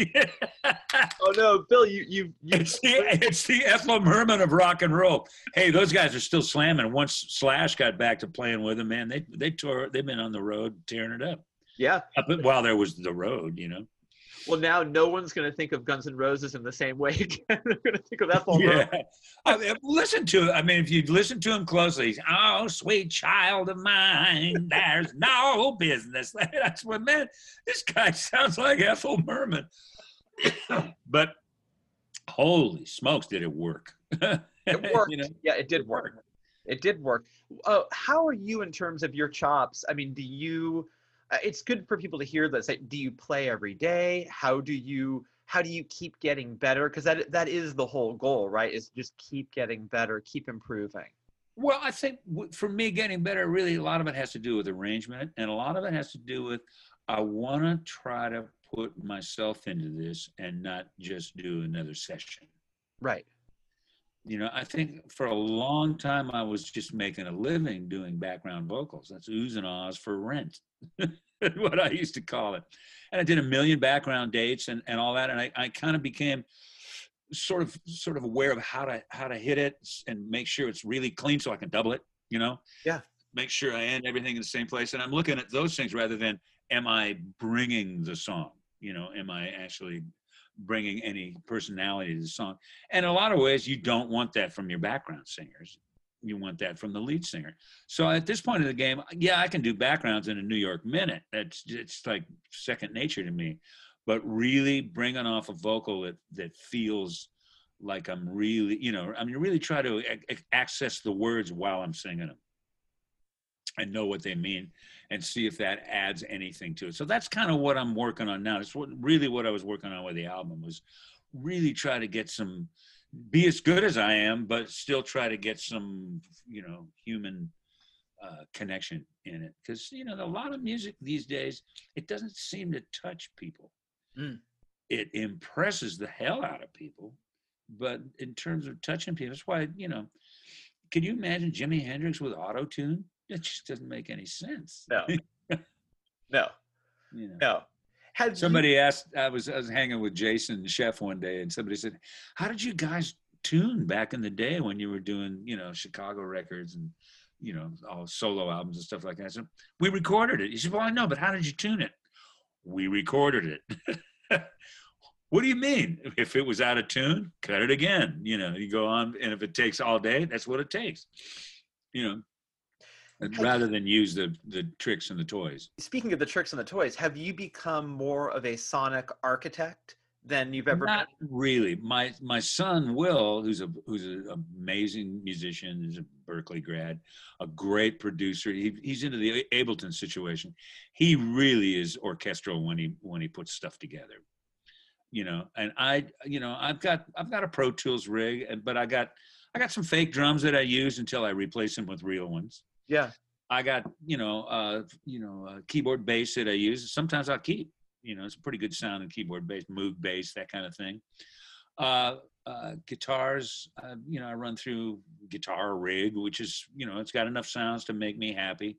Oh no, Bill, you you you. It's the it's the Ethel Merman of rock and roll. Hey, those guys are still slamming. Once Slash got back to playing with them, man, they they tore. They've been on the road tearing it up. Yeah. Up while there was the road, you know. Well, now no one's going to think of Guns N' Roses in the same way <laughs> again. They're going to think of Ethel Yeah. Merman. I mean, listen to it. I mean, if you listen to him closely, oh, sweet child of mine, there's no business. <laughs> That's what, man, this guy sounds like Ethel Merman. <coughs> but holy smokes, did it work? <laughs> It worked. You know? Yeah, it did work. It did work. Uh, how are you in terms of your chops? I mean, do you? Uh, it's good for people to hear this. Like, do you play every day? How do you? How do you keep getting better? Because that that is the whole goal, right? Is just keep getting better, keep improving. Well, I think for me, getting better, really, a lot of it has to do with arrangement, and a lot of it has to do with I want to try to put myself into this and not just do another session. Right. You know, I think for a long time I was just making a living doing background vocals. That's oohs and ahs for rent, <laughs> what I used to call it. And I did a million background dates and, and all that. And I, I kind of became sort of sort of aware of how to how to hit it and make sure it's really clean so I can double it, you know? Yeah. Make sure I end everything in the same place. And I'm looking at those things rather than am I bringing the song? You know, am I actually bringing any personality to the song? And in a lot of ways, you don't want that from your background singers. You want that from the lead singer. So at this point of the game, yeah, I can do backgrounds in a New York minute. That's it's like second nature to me. But really bringing off a vocal that that feels like I'm really, you know, I mean, really try to access the words while I'm singing them and know what they mean and see if that adds anything to it. So that's kind of what I'm working on now. It's what really what I was working on with the album was really try to get some be as good as I am, but still try to get some, you know, human uh, connection in it. Because you know, a lot of music these days, it doesn't seem to touch people. Mm. It impresses the hell out of people, but in terms of touching people, that's why you know. Can you imagine Jimi Hendrix with auto tune? It just doesn't make any sense. No. <laughs> No. You know. No. Had you- Somebody asked, I was I was hanging with Jason Scheff one day, and somebody said, "How did you guys tune back in the day when you were doing, you know, Chicago records and, you know, all solo albums and stuff like that?" I said, "We recorded it." He said, "Well, I know, but how did you tune it?" We recorded it. <laughs> what do you mean? If it was out of tune, cut it again. You know, you go on, and if it takes all day, that's what it takes. You know, rather than use the the tricks and the toys. speaking of the tricks and the toys, have you become more of a sonic architect than you've ever Not really. My my son Will, who's a who's an amazing musician, is a Berklee grad, a great producer. He, he's into the Ableton situation. He really is orchestral when he when he puts stuff together. You know, and I, you know, I've got I've got a Pro Tools rig, and but I got I got some fake drums that I use until I replace them with real ones. Yeah. I got you know uh, you know uh, keyboard bass that I use. Sometimes I'll keep. You know, it's a pretty good sound in keyboard bass, Moog bass, that kind of thing. Uh, uh, guitars, uh, you know, I run through Guitar Rig, which is you know, it's got enough sounds to make me happy.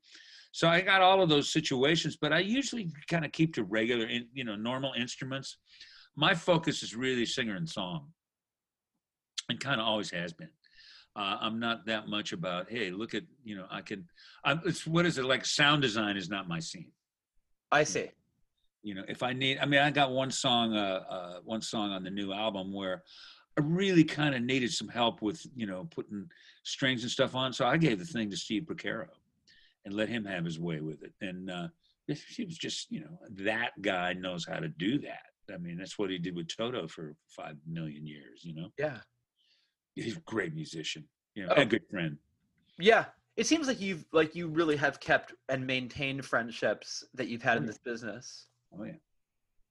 So I got all of those situations, but I usually kind of keep to regular, in, you know, normal instruments. My focus is really singer and song, and kind of always has been. Uh, I'm not that much about, hey, look at, you know, I can, I'm, it's, what is it like? Sound design is not my scene. I see. You know, if I need, I mean, I got one song, uh, uh, one song on the new album where I really kind of needed some help with you know putting strings and stuff on. So I gave the thing to Steve Porcaro and let him have his way with it. And uh, he was just you know that guy knows how to do that. I mean that's what he did with Toto for five million years. You know, Yeah. He's a great musician. You know, Oh. and a good friend. Yeah. It seems like you've like you really have kept and maintained friendships that you've had in Oh, yeah. this business. Oh yeah,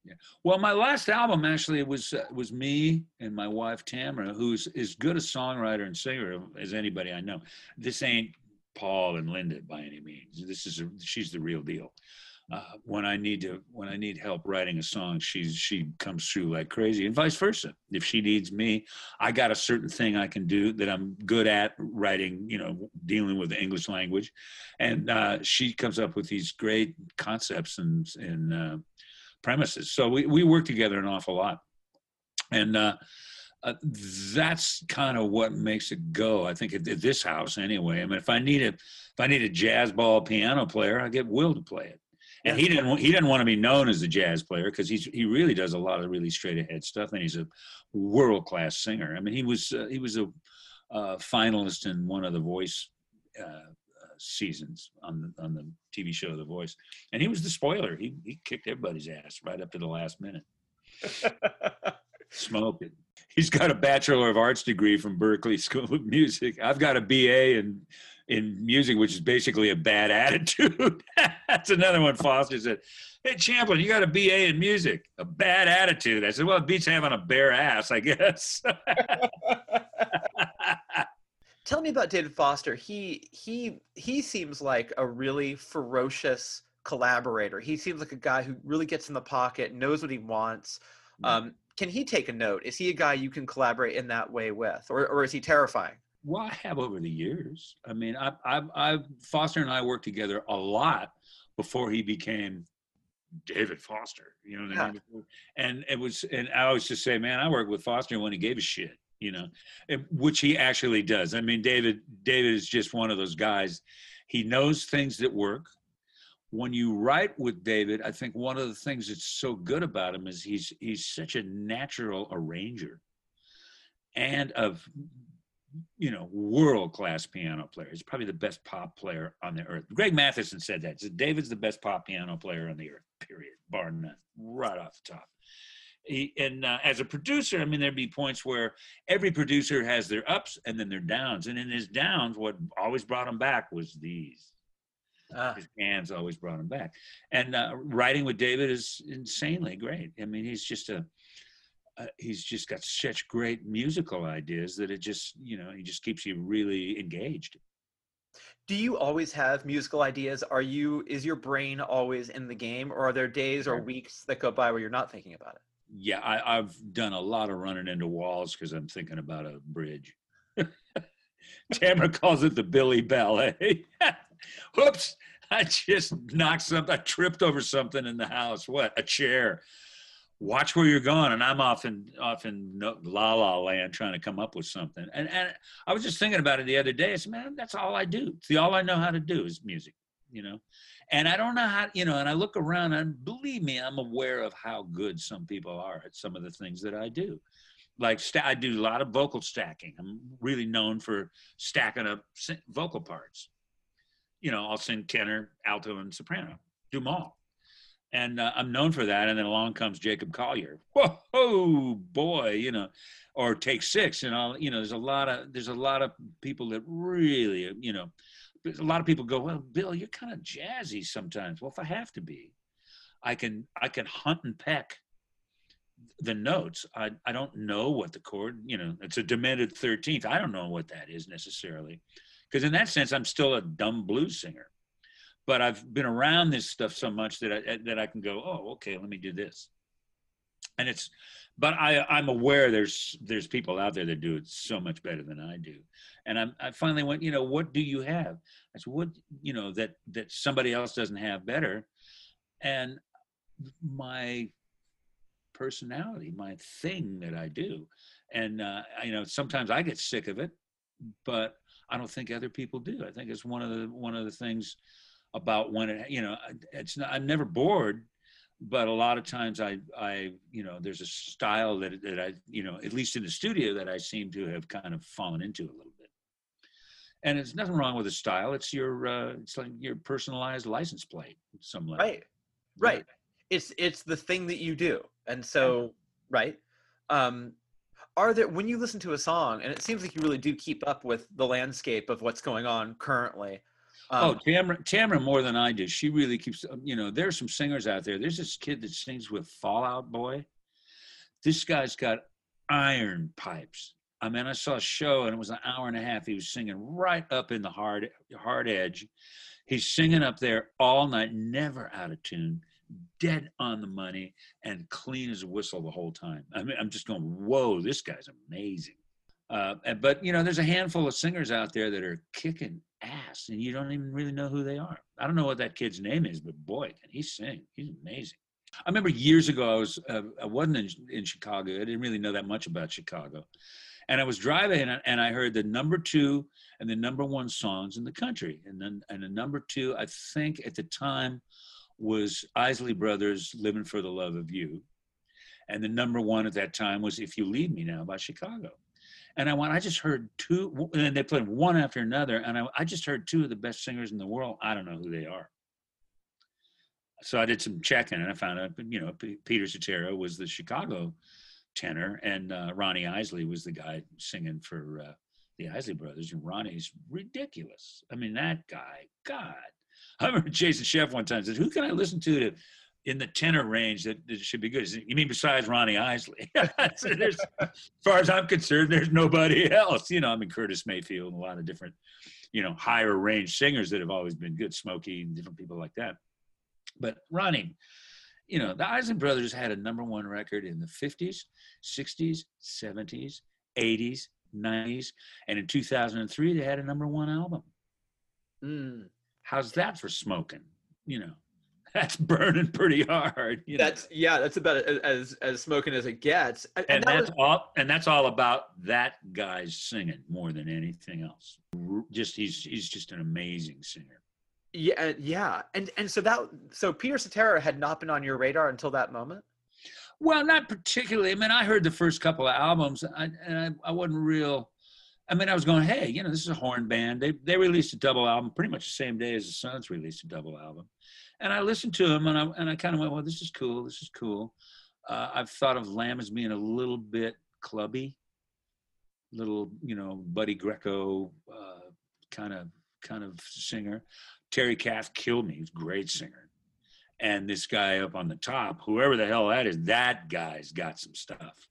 yeah. Well, my last album actually was uh, was me and my wife Tamara, who's as good a songwriter and singer as anybody I know. This ain't Paul and Linda by any means. This is a, she's the real deal. Uh, when I need to when I need help writing a song, she's she comes through like crazy, and vice versa. If she needs me, I got a certain thing I can do that I'm good at writing. You know, dealing with the English language, and uh, she comes up with these great concepts and and uh, premises. So we, we work together an awful lot. And uh, uh, that's kind of what makes it go. I think at, at this house anyway. I mean, if I need a if I need a jazz ball piano player, I get Will to play it. And he didn't he didn't want to be known as a jazz player because he's he really does a lot of really straight ahead stuff, and he's a world class singer. I mean, he was uh, he was a uh, finalist in one of the Voice uh, uh, seasons on the on the TV show The Voice, and he was the spoiler. He he kicked everybody's ass right up to the last minute. <laughs> Smoked it. He's got a Bachelor of Arts degree from Berklee School of Music. I've got a BA in in music, which is basically a bad <laughs> attitude. That's another one. Foster said, "Hey Champlin, you got a BA in music, a bad attitude." I said, "Well, it beats having a bare ass, I guess." <laughs> Tell me about David Foster. He he he seems like a really ferocious collaborator. He seems like a guy who really gets in the pocket, knows what he wants. Um, can he take a note? Is he a guy you can collaborate in that way with, or or is he terrifying? Well, I have over the years. I mean, I, I, I, Foster and I worked together a lot before he became David Foster. You know what I mean? And it was, and I always just say, man, I worked with Foster when he gave a shit. You know, and- which he actually does. I mean, David, David is just one of those guys. He knows things that work. When you write with David, I think one of the things that's so good about him is he's he's such a natural arranger and of you know world class piano player. He's probably the best pop player on the earth. Greg Mathieson said that. Said David's the best pop piano player on the earth. Period, bar none. Right off the top. He, and uh, as a producer, I mean, there'd be points where every producer has their ups and then their downs. And in his downs, what always brought him back was these Ah, his hands always brought him back. And uh, writing with David is insanely great. I mean, he's just a uh, he's just got such great musical ideas that it just you know he just keeps you really engaged. do you always have musical ideas? Are you is your brain always in the game, or are there days or weeks that go by where you're not thinking about it? Yeah, I, I've done a lot of running into walls because I'm thinking about a bridge. <laughs> Tamara calls it the Billy Ballet. <laughs> Whoops! I just knocked something. I tripped over something in the house. What? A chair. Watch where you're going, and I'm off in off in la la land trying to come up with something. And and I was just thinking about it the other day. I said, man, that's all I do. See, all I know how to do is music. You know, and I don't know how. You know, and I look around, and believe me, I'm aware of how good some people are at some of the things that I do like sta- I do a lot of vocal stacking. I'm really known for stacking up vocal parts. You know, I'll sing tenor, alto, and soprano. Do them all, and uh, I'm known for that. And then along comes Jacob Collier. <laughs> Whoa, boy, you know, or Take Six, and all. You know, there's a lot of there's a lot of people that really, you know, a lot of people go, well, Bill, you're kind of jazzy sometimes. Well, if I have to be, I can I can hunt and peck the notes. I, I don't know what the chord, you know, it's a demented 13th. I don't know what that is necessarily. Because in that sense, I'm still a dumb blues singer. But I've been around this stuff so much that I that I can go, oh, okay, let me do this. And it's but I, I'm aware there's there's people out there that do it so much better than I do. And I'm, I finally went, you know, what do you have? I said, what, you know, that that somebody else doesn't have better. And my personality, my thing that I do. And uh, you know, sometimes I get sick of it, but I don't think other people do. I think it's one of the one of the things about when it, you know, it's not, I'm never bored, but a lot of times I, I, you know, there's a style that that I, you know, at least in the studio that I seem to have kind of fallen into a little bit. And it's nothing wrong with the style. It's your, uh, it's like your personalized license plate, some level. Right. Right. It's it's the thing that you do. And so, right. Um are there when you listen to a song and it seems like you really do keep up with the landscape of what's going on currently. Oh, Um, Tamara, Tamara more than I do. She really keeps, um, you know, there's some singers out there. There's this kid that sings with Fallout Boy. This guy's got iron pipes. I mean, I saw a show and it was an hour and a half. He was singing right up in the hard, hard edge. He's singing up there all night, never out of tune, dead on the money, and clean as a whistle the whole time. I mean, I'm just going, whoa, this guy's amazing. Uh, but you know, there's a handful of singers out there that are kicking ass, and you don't even really know who they are. I don't know what that kid's name is, but boy, can he sing! He's amazing. I remember years ago, I was uh, I wasn't in, in Chicago. I didn't really know that much about Chicago, and I was driving and I, and I heard the number two and the number one songs in the country, and then and the number two, I think at the time, was Isley Brothers' "Living for the Love of You," and the number one at that time was "If You Leave Me Now" by Chicago. And I went, I just heard two, and they played one after another, and I, I just heard two of the best singers in the world. I don't know who they are. So I did some checking, and I found out, you know, P- Peter Cetera was the Chicago tenor, and uh, Ronnie Isley was the guy singing for uh, the Isley Brothers. And Ronnie's ridiculous. I mean, that guy, God. I remember Jason Scheff one time said, "Who can I listen to to in the tenor range that, that should be good?" You mean besides Ronnie Isley? <laughs> "There's, as far as I'm concerned, there's nobody else. You know, I mean Curtis Mayfield and a lot of different, you know, higher range singers that have always been good, Smokey and different people like that. But Ronnie, you know, the Isley Brothers had a number one record in the 50s, 60s, 70s, 80s, 90s, and in 2003 they had a number one album. mm, How's that for smoking? You know, <laughs> that's burning pretty hard. You know? that's yeah, that's about as as smoking as it gets. And, and and that that's was, all and that's all about that guy's singing more than anything else just he's he's just an amazing singer yeah, yeah. And and so that so Peter Cetera had not been on your radar until that moment. well not particularly i mean i heard the first couple of albums I, and I, I wasn't real i mean i was going hey you know this is a horn band they, they released a double album pretty much the same day as the sons released a double album and i listened to him and i, and I kind of went well this is cool this is cool uh, i've thought of Lamm as being a little bit clubby little you know buddy greco uh, kind of kind of singer terry Kath killed me he's a great singer and this guy up on the top, whoever the hell that is, that guy's got some stuff.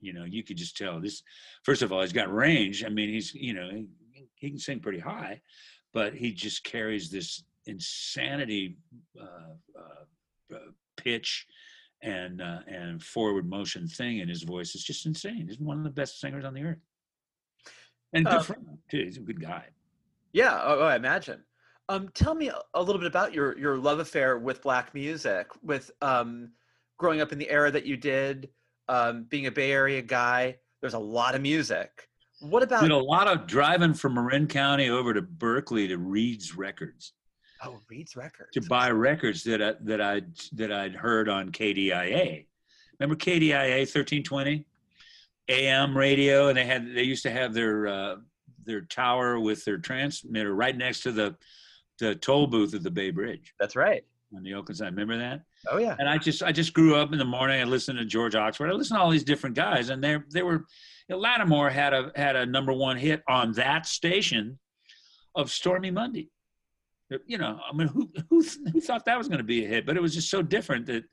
You know, you could just tell this. First of all, he's got range. I mean, he's you know he, he can sing pretty high, but he just carries this insanity uh, uh, uh, pitch and uh, and forward motion thing in his voice. It's just insane. He's one of the best singers on the earth, and good Uh, friend too. He's a good guy. Yeah, oh, oh, I imagine. Um, tell me a- a little bit about your your love affair with black music, with um, growing up in the era that you did, um, being a Bay Area guy. There's a lot of music. What about? Did a lot of driving from Marin County over to Berkeley to Reid's Records. Oh, Reid's records. to buy records that I, that I that I'd heard on KDIA. Remember KDIA 1320 AM radio, and they had they used to have their uh, their tower with their transmitter right next to the the toll booth at the Bay Bridge That's right. on the Oakland side. Remember that? Oh yeah. And I just I just grew up in the morning. I listened to George Oxford. I listened to all these different guys, and they they were. You know, Latimore had a had a number one hit on that station of Stormy Monday. You know, I mean, who who who thought that was going to be a hit? But it was just so different that.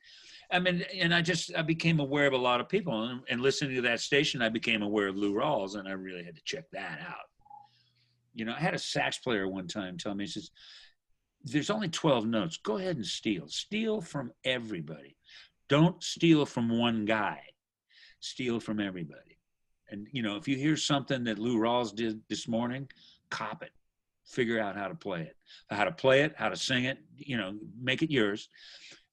I mean, and I just I became aware of a lot of people, and, and listening to that station, I became aware of Lou Rawls, and I really had to check that out. You know, I had a sax player one time tell me, he says, there's only 12 notes. Go ahead and steal. Steal from everybody. Don't steal from one guy. Steal from everybody. And you know, if you hear something that Lou Rawls did this morning, cop it. Figure out how to play it. How to play it, how to sing it, you know, make it yours.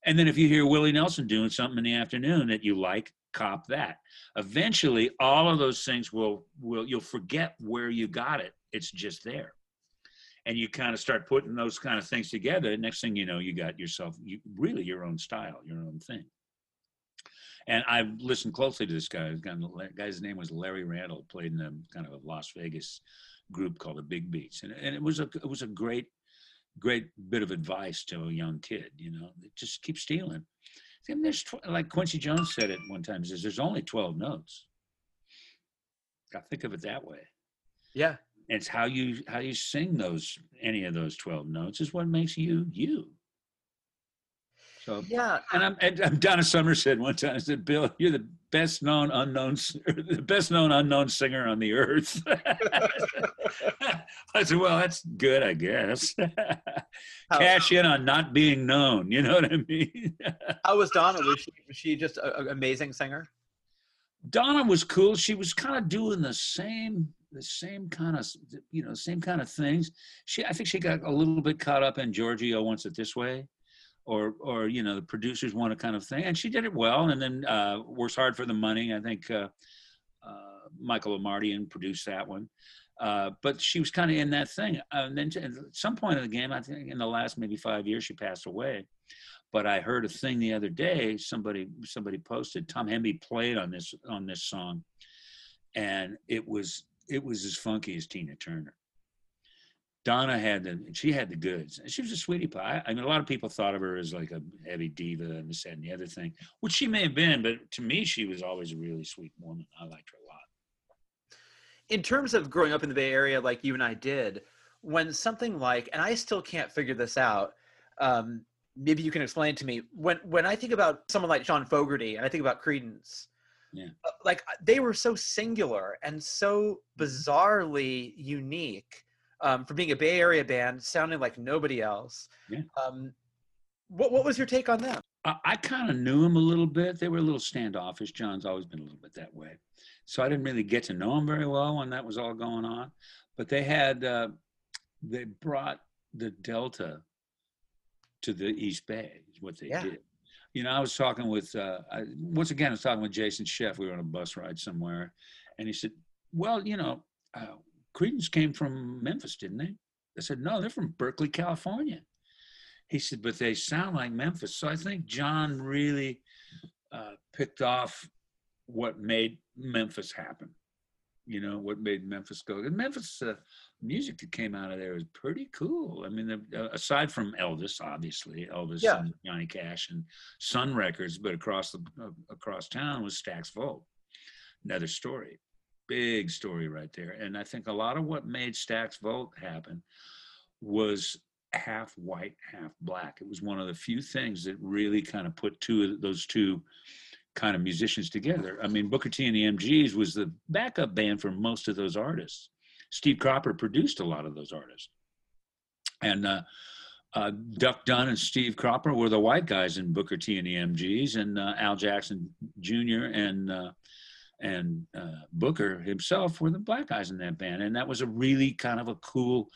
And then if you hear Willie Nelson doing something in the afternoon that you like, cop that. Eventually, all of those things will will you'll forget where you got it. It's just there and you kind of start putting those kind of things together. Next thing you know, you got yourself you, really your own style, your own thing. And I've listened closely to this guy. The guy's name was Larry Randall. Played in a kind of a Las Vegas group called the Big Beats, and, and it was a it was a great great bit of advice to a young kid. You know, just keep stealing. I mean, there's tw- like Quincy Jones said it one time. Says there's only twelve notes. I think of it that way. Yeah. It's how you how you sing those any of those twelve notes is what makes you you. So Yeah. and I'm and I'm Donna Summer said one time, I said, Bill, you're the best known unknown <laughs> the best known unknown singer on the earth. <laughs> I said, well, that's good, I guess. <laughs> Cash in on not being known. You know what I mean? How was Donna? Was she, was she just an amazing singer? Donna was cool. She was kind of doing the same, the same kind of, you know, same kind of things. She, I think she got a little bit caught up in Giorgio wants it this way, or, or you know, the producers want a kind of thing, and she did it well. And then uh, works hard for the money. I think uh, uh, Michael Omartian produced that one. Uh, but she was kind of in that thing. And then at some point in the game, I think in the last maybe five years, she passed away but I heard a thing the other day. Somebody somebody posted Tom Hemby played on this on this song, and it was it was as funky as Tina Turner. Donna had the she had the goods. She was a sweetie pie. I mean, a lot of people thought of her as like a heavy diva and this that, and the other thing, which she may have been, but to me, she was always a really sweet woman. I liked her a lot. In terms of growing up in the Bay Area, like you and I did, when something like, and I still can't figure this out. Um, maybe you can explain to me. When when I think about someone like John Fogerty, and I think about Creedence, Yeah. uh, like they were so singular and so bizarrely unique um, for being a Bay Area band, sounding like nobody else. Yeah. Um, what what was your take on them? I, I kind of knew them a little bit. They were a little standoffish. John's always been a little bit that way. So I didn't really get to know him very well when that was all going on. But they had, uh, they brought the Delta to the East Bay, is what they Yeah. did. You know, I was talking with, uh, I, once again, I was talking with Jason Scheff. We were on a bus ride somewhere. And he said, Well, you know, uh, Creedence came from Memphis, didn't they? I said, No, they're from Berkeley, California. He said, but they sound like Memphis. So I think John really uh, picked off what made Memphis happen. You know, what made Memphis go. And Memphis uh, music that came out of there was pretty cool. I mean, uh, aside from Elvis, obviously, Elvis Yeah. and Johnny Cash and Sun Records, but across the uh, across town was Stax Volt. Another story, big story right there. And I think a lot of what made Stax Volt happen was half white, half black. It was one of the few things that really kind of put two of those two kind of musicians together. I mean, Booker T and the MGs was the backup band for most of those artists. Steve Cropper produced a lot of those artists. And uh, uh, Duck Dunn and Steve Cropper were the white guys in Booker T and the MGs, and uh, Al Jackson Jr. and uh, and uh, Booker himself were the black guys in that band, and that was a really kind of a cool.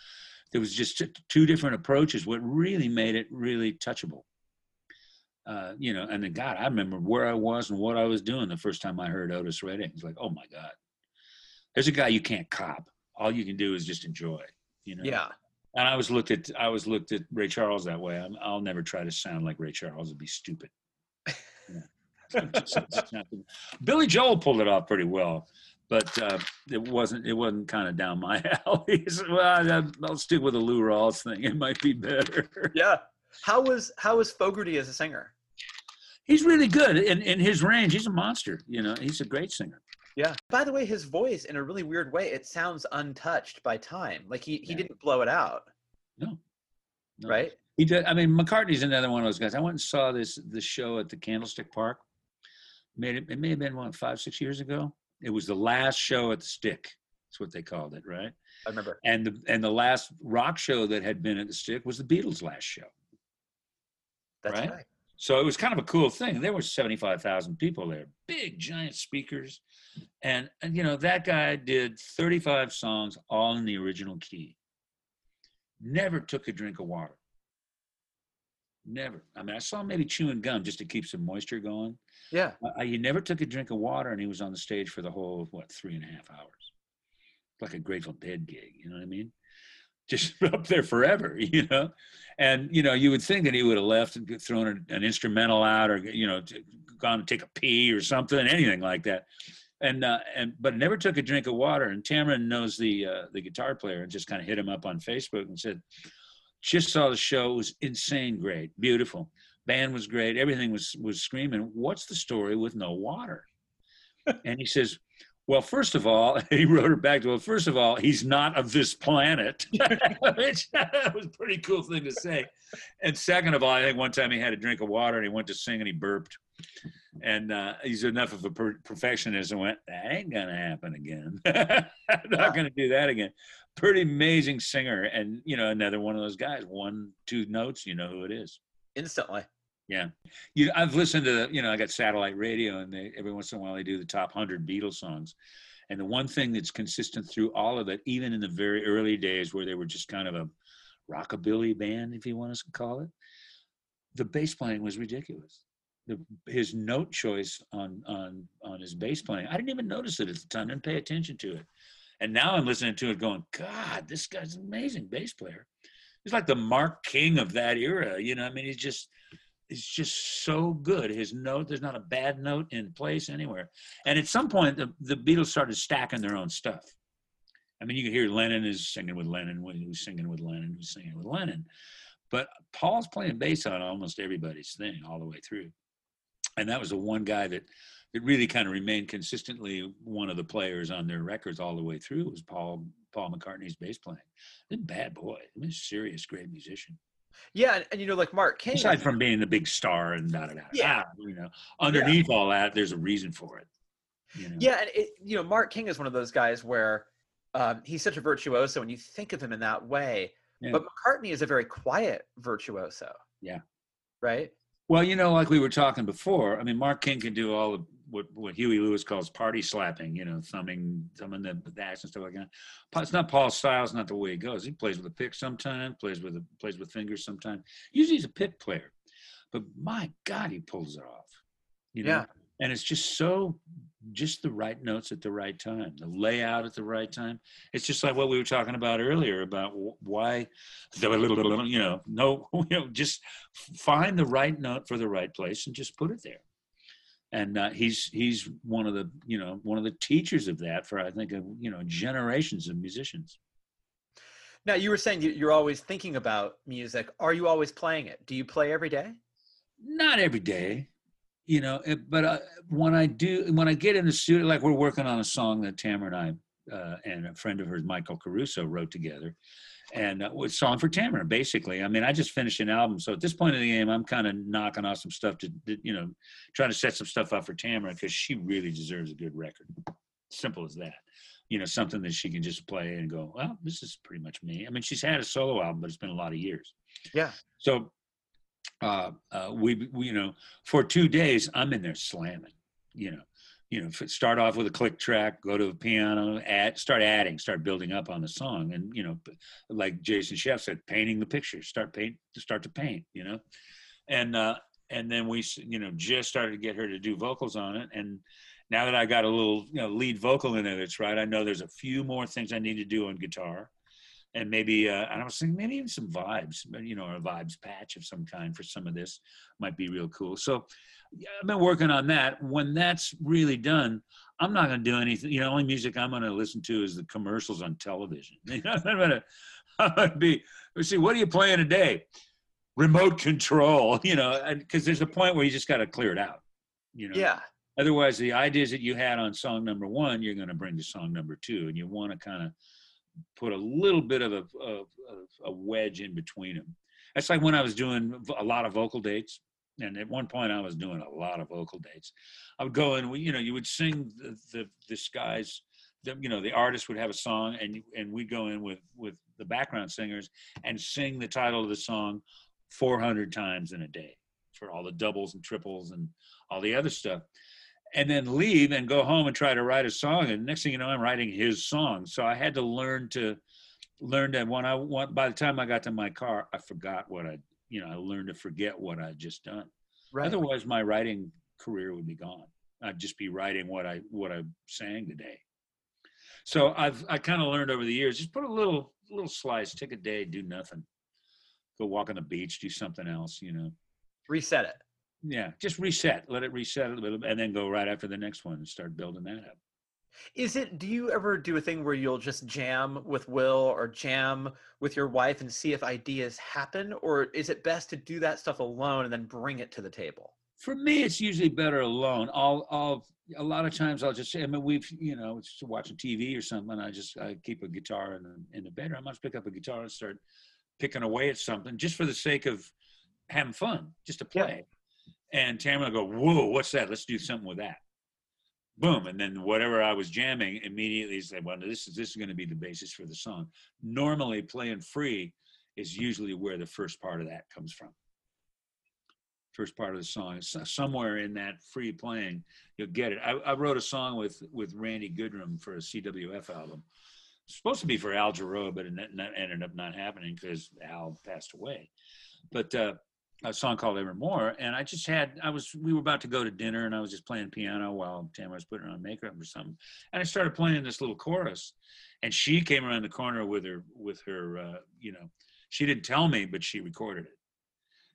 There was just t- two different approaches. What really made it really touchable. Uh, you know, and then God, I remember where I was and what I was doing the first time I heard Otis Redding. It's like, oh my God, there's a guy you can't cop. All you can do is just enjoy. You know. Yeah. And I was looked at. I was looked at Ray Charles that way. I'm, I'll never try to sound like Ray Charles. It'd be stupid. Yeah. It's just- it's not- <laughs> Billy Joel pulled it off pretty well, but uh, it wasn't. It wasn't kind of down my <laughs> alley. So, well, I'll stick with the Lou Rawls thing. It might be better. <laughs> Yeah. How was how was Fogerty as a singer? He's really good in, in his range. He's a monster. You know, he's a great singer. Yeah. By the way, his voice, in a really weird way, it sounds untouched by time. Like he, he Yeah. didn't blow it out, No. No. right? He did. I mean, McCartney's another one of those guys. I went and saw this this show at the Candlestick Park. Made it. It may have been what five six years ago. It was the last show at the Stick. That's what they called it, right? I remember. And the and the last rock show that had been at the Stick was the Beatles' last show. That's Right? right. So it was kind of a cool thing. There were seventy five thousand people there, big giant speakers, and and you know that guy did thirty five songs all in the original key. Never took a drink of water. Never. I mean, I saw him maybe chewing gum just to keep some moisture going. Yeah. Uh, he never took a drink of water, and he was on the stage for the whole what three and a half hours, like a Grateful Dead gig. You know what I mean? <laughs> just up there forever, <laughs> you know. And you know, you would think that he would have left and thrown an, an instrumental out, or you know, gone to take a pee or something, anything like that. And uh, and but never took a drink of water. And Tamara knows the uh, the guitar player and just kind of hit him up on Facebook and said, "Just saw the show. It was insane, great, beautiful. Band was great. Everything was was screaming. What's the story with no water?" <laughs> and he says, well, first of all, <laughs> he wrote her back to, well, first of all, he's not of this planet, <laughs> which was a pretty cool thing to say. And second of all, I think one time he had a drink of water and he went to sing and he burped. And uh, he's enough of a per- perfectionist and went, that ain't going to happen again. Not going to do that again. Pretty amazing singer. And, you know, another one of those guys, one, two notes, you know who it is. Instantly. Yeah, you. I've listened to you know I got satellite radio, and they every once in a while they do the top hundred Beatles songs, and the one thing that's consistent through all of it, even in the very early days where they were just kind of a rockabilly band, if you want to call it, the bass playing was ridiculous. The, his note choice on on on his bass playing, I didn't even notice it at the time. Didn't pay attention to it, and now I'm listening to it, going, God, this guy's an amazing bass player. He's like the Mark King of that era. You know, I mean, he's just he's just so good. His note, there's not a bad note in place anywhere. And at some point, the, the Beatles started stacking their own stuff. I mean, you can hear Lennon is singing with Lennon, who's singing with Lennon, who's singing with Lennon. But Paul's playing bass on almost everybody's thing all the way through. And that was the one guy that, that really kind of remained consistently one of the players on their records all the way through was Paul Paul McCartney's bass playing. A bad boy. A serious, great musician. Yeah, and, and, you know, like Mark King. Aside from being the big star and da da da. Yeah. You know, underneath yeah. all that, there's a reason for it. You know? Yeah, and it, you know, Mark King is one of those guys where um, he's such a virtuoso, and you think of him in that way. Yeah. But McCartney is a very quiet virtuoso. Yeah. Right. Well, you know, like we were talking before. I mean, Mark King can do all the what what Huey Lewis calls party slapping, you know, thumbing thumbing the, axe and stuff like that. It's not Paul's style. It's not the way he goes. He plays with a pick sometimes, plays with a, plays with fingers sometimes. Usually he's a pick player, but my God, he pulls it off. You know, yeah. and it's just so just the right notes at the right time, the layout at the right time. It's just like what we were talking about earlier about why you know, no, <laughs> you know, just find the right note for the right place and just put it there and uh, he's he's one of the you know one of the teachers of that for I think of, you know generations of musicians. Now you were saying you're always thinking about music. Are you always playing it? Do you play every day? Not every day, you know. But uh, when I do, when I get in the studio, like we're working on a song that Tamara and I uh, and a friend of hers, Michael Caruso, wrote together, and uh, was song for Tamara, basically. I mean, I just finished an album, so at this point in the game, I'm kind of knocking off some stuff to, you know, trying to set some stuff up for Tamara because she really deserves a good record. Simple as that. You know, something that she can just play and go, well, this is pretty much me. I mean, she's had a solo album, but it's been a lot of years. Yeah. So, uh, uh, we, we, you know, for two days, I'm in there slamming. You know, you know, start off with a click track, go to a piano, add, start adding, start building up on the song, and you know, like Jason Scheff said, painting the picture, start paint, start to paint, you know, and uh, and then we, you know, just started to get her to do vocals on it, and now that I got a little, you know, lead vocal in it, it's right. I know there's a few more things I need to do on guitar, and maybe uh, I was thinking maybe even some vibes, you know, a vibes patch of some kind for some of this might be real cool. So I've been working on that. When that's really done, I'm not going to do anything. You know, only music I'm going to listen to is the commercials on television. <laughs> You know, I'm going to, I'm going to be. Let's see, what are you playing today? Remote control. <laughs> You know, because there's a point where you just got to clear it out. You know. Yeah. Otherwise, the ideas that you had on song number one, you're going to bring to song number two, and you want to kind of put a little bit of a, of a wedge in between them. That's like when I was doing a lot of vocal dates and at one point I was doing a lot of vocal dates. I would go and you know, you would sing the, the this guy's, the, you know, the artist would have a song, and and we'd go in with with the background singers and sing the title of the song 400 times in a day for all the doubles and triples and all the other stuff. And then leave and go home and try to write a song. And next thing you know, I'm writing his song. So I had to learn to learn that when I want. By the time I got to my car, I forgot what I you know, I learned to forget what I'd just done. Right. Otherwise, my writing career would be gone. I'd just be writing what I what I sang today. So I've I kind of learned over the years just put a little little slice, take a day, do nothing, go walk on the beach, do something else, you know. Reset it. Yeah, just reset, let it reset a little bit, and then go right after the next one and start building that up. Is it? Do you ever do a thing where you'll just jam with Will or jam with your wife and see if ideas happen, or is it best to do that stuff alone and then bring it to the table? For me, it's usually better alone. I'll, I'll, a lot of times I'll just say, I mean, we've, you know, it's watching TV or something. And I just, I keep a guitar in the, in the bedroom. I must pick up a guitar and start picking away at something just for the sake of having fun, just to Yeah. And Tamara go, whoa, what's that? Let's do something with that. Boom. And then whatever I was jamming immediately said, well, this is, this is going to be the basis for the song. Normally playing free is usually where the first part of that comes from. First part of the song is somewhere in that free playing, you'll get it. I, I wrote a song with, with Randy Goodrum for a CWF album. Supposed to be for Al Jarreau, but it ended up not happening because Al passed away. But uh, a song called Evermore, and I just had I was we were about to go to dinner, and I was just playing piano while Tamara was putting on makeup or something, and I started playing this little chorus, and she came around the corner with her with her uh, you know she didn't tell me, but she recorded it.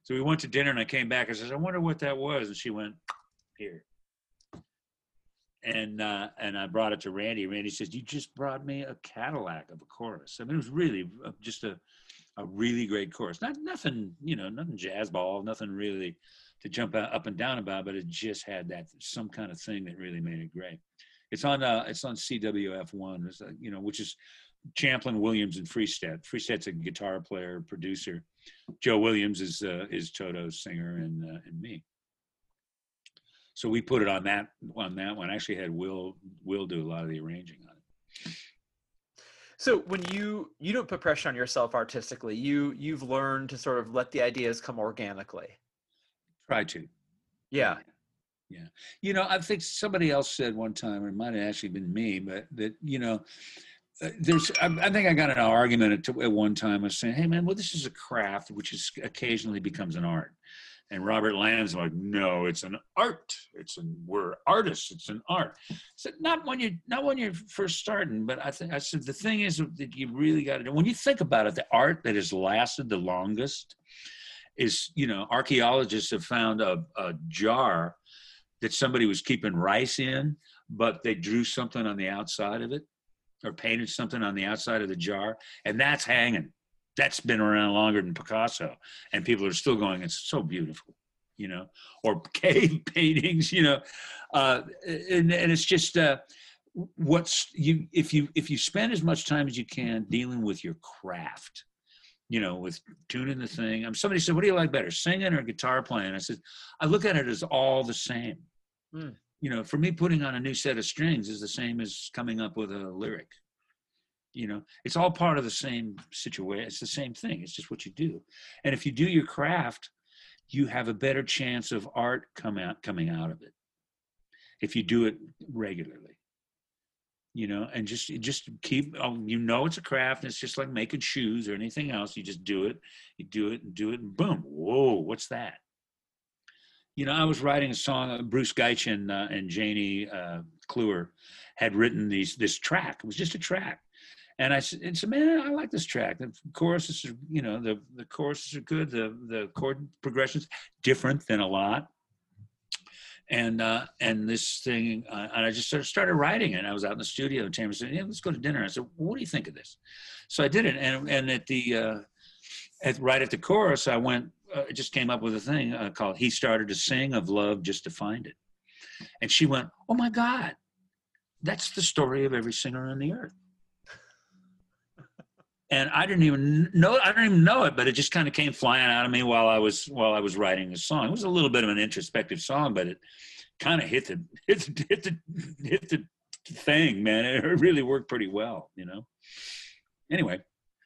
So we went to dinner, and I came back. I said, I wonder what that was, and she went here. And uh, and I brought it to Randy. Randy says, "You just brought me a Cadillac of a chorus. I mean, it was really uh, just a a really great chorus. Not nothing, you know, nothing jazz ball, nothing really to jump up and down about, but it just had that some kind of thing that really made it great. It's on uh, it's on CWF one, uh, you know, which is Champlin, Williams, and Friestedt. Friestedt's a guitar player, producer. Joe Williams is uh, is Toto's singer, and uh, and me. So we put it on that on that one. I actually had Will Will do a lot of the arranging on it. So when you you don't put pressure on yourself artistically, you you've learned to sort of let the ideas come organically. Try to. Yeah. Yeah. You know, I think somebody else said one time, or it might have actually been me, but that, you know, uh, there's, I, I think I got an argument at, at one time. I was saying, hey, man, well, this is a craft which is occasionally becomes an art. And Robert Lamm's like, no, it's an art. It's an, we're artists. It's an art. I said, not when you, not when you're first starting, but I think, I said, the thing is that you really got to do, when you think about it, the art that has lasted the longest is, you know, archaeologists have found a, a jar that somebody was keeping rice in, but they drew something on the outside of it or painted something on the outside of the jar, and that's hanging. That's been around longer than Picasso, and people are still going, it's so beautiful, you know, or <laughs> cave paintings, you know, uh, and, and it's just uh, what's you if you if you spend as much time as you can dealing with your craft, you know, with tuning the thing. Um, somebody said, "What do you like better, singing or guitar playing?" I said, "I look at it as all the same." Hmm. You know, for me, putting on a new set of strings is the same as coming up with a lyric. You know, it's all part of the same situation. It's the same thing. It's just what you do. And if you do your craft, you have a better chance of art come out coming out of it. If you do it regularly you know, and just just keep. Oh, you know, it's a craft. It's just like making shoes or anything else. You just do it. You do it and do it, and boom! Whoa, what's that? You know, I was writing a song. uh, Bruce Gaitsch and uh, and Janie uh, Clewer had written these this track. It was just a track, and I said, and said, "Man, I like this track. The choruses are, you know, the the choruses are good. The the chord progressions different than a lot." and uh, and this thing, uh, and I just sort of started writing it. I was out in the studio, and Tamara said, "Yeah, let's go to dinner." I said, "What do you think of this?" So I did it, and and at the uh, at right at the chorus, I went. Uh, just came up with a thing uh, called "He Started to Sing of Love Just to Find It," and she went, "Oh my God, that's the story of every singer on the earth." And I didn't even know I didn't even know it, but it just kind of came flying out of me while I was while I was writing the song. It was a little bit of an introspective song, but it kind of hit the hit the hit the hit the thing, man. It really worked pretty well, you know. Anyway,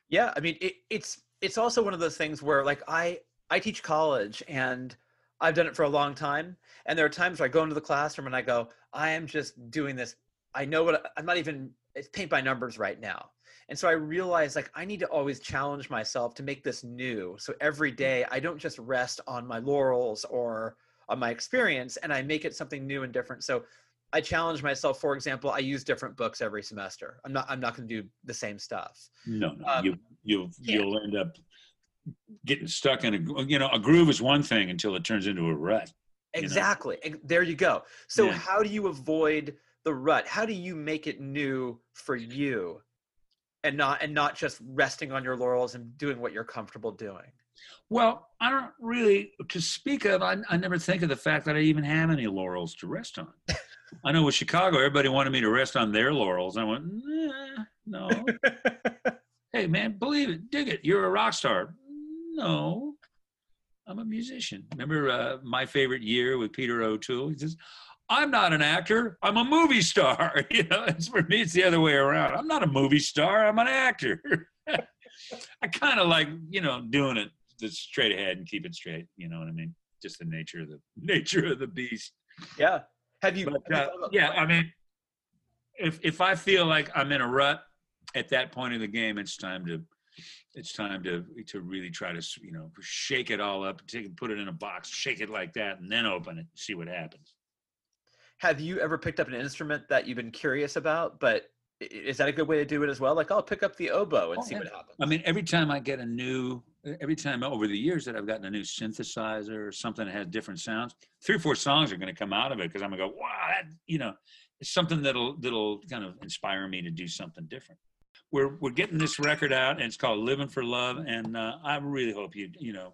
Yeah, I mean it, it's it's also one of those things where like I I teach college and I've done it for a long time and there are times where I go into the classroom and I go I am just doing this I know what I'm not even it's paint by numbers right now. And so I realize like I need to always challenge myself to make this new. So every day I don't just rest on my laurels or on my experience and I make it something new and different. So I challenge myself. For example, I use different books every semester. I'm not. I'm not going to do the same stuff. No, no, Um, you you'll yeah. you'll end up getting stuck in a you know a groove is one thing until it turns into a rut. You know? Exactly. There you go. So Yeah. how do you avoid the rut? How do you make it new for you, and not and not just resting on your laurels and doing what you're comfortable doing? Well, I don't really to speak of. I, I never think of the fact that I even have any laurels to rest on. <laughs> I know with Chicago, everybody wanted me to rest on their laurels. I went, nah, no. <laughs> hey, man, believe it, dig it. You're a rock star. No, I'm a musician. Remember uh, my favorite year with Peter O'Toole? He says, I'm not an actor. I'm a movie star. <laughs> You know, it's for me, it's the other way around. I'm not a movie star. I'm an actor. <laughs> I kind of like, you know, doing it just straight ahead and keep it straight. You know what I mean? Just the nature of the <laughs> nature of the beast. yeah. Have you? But have you uh, yeah, I mean, if if I feel like I'm in a rut at that point of the game, it's time to it's time to to really try to you know shake it all up, take it, put it in a box, shake it like that, and then open it, and see what happens. Have you ever picked up an instrument that you've been curious about? But is that a good way to do it as well? Like, I'll pick up the oboe and Oh, see what happens. I mean, every time I get a new, every time over the years that I've gotten a new synthesizer or something that has different sounds, three or four songs are going to come out of it because I'm going to go, wow, that, you know, it's something that'll that'll kind of inspire me to do something different. We're we're getting this record out, and it's called "Living for Love," and uh, I really hope you you know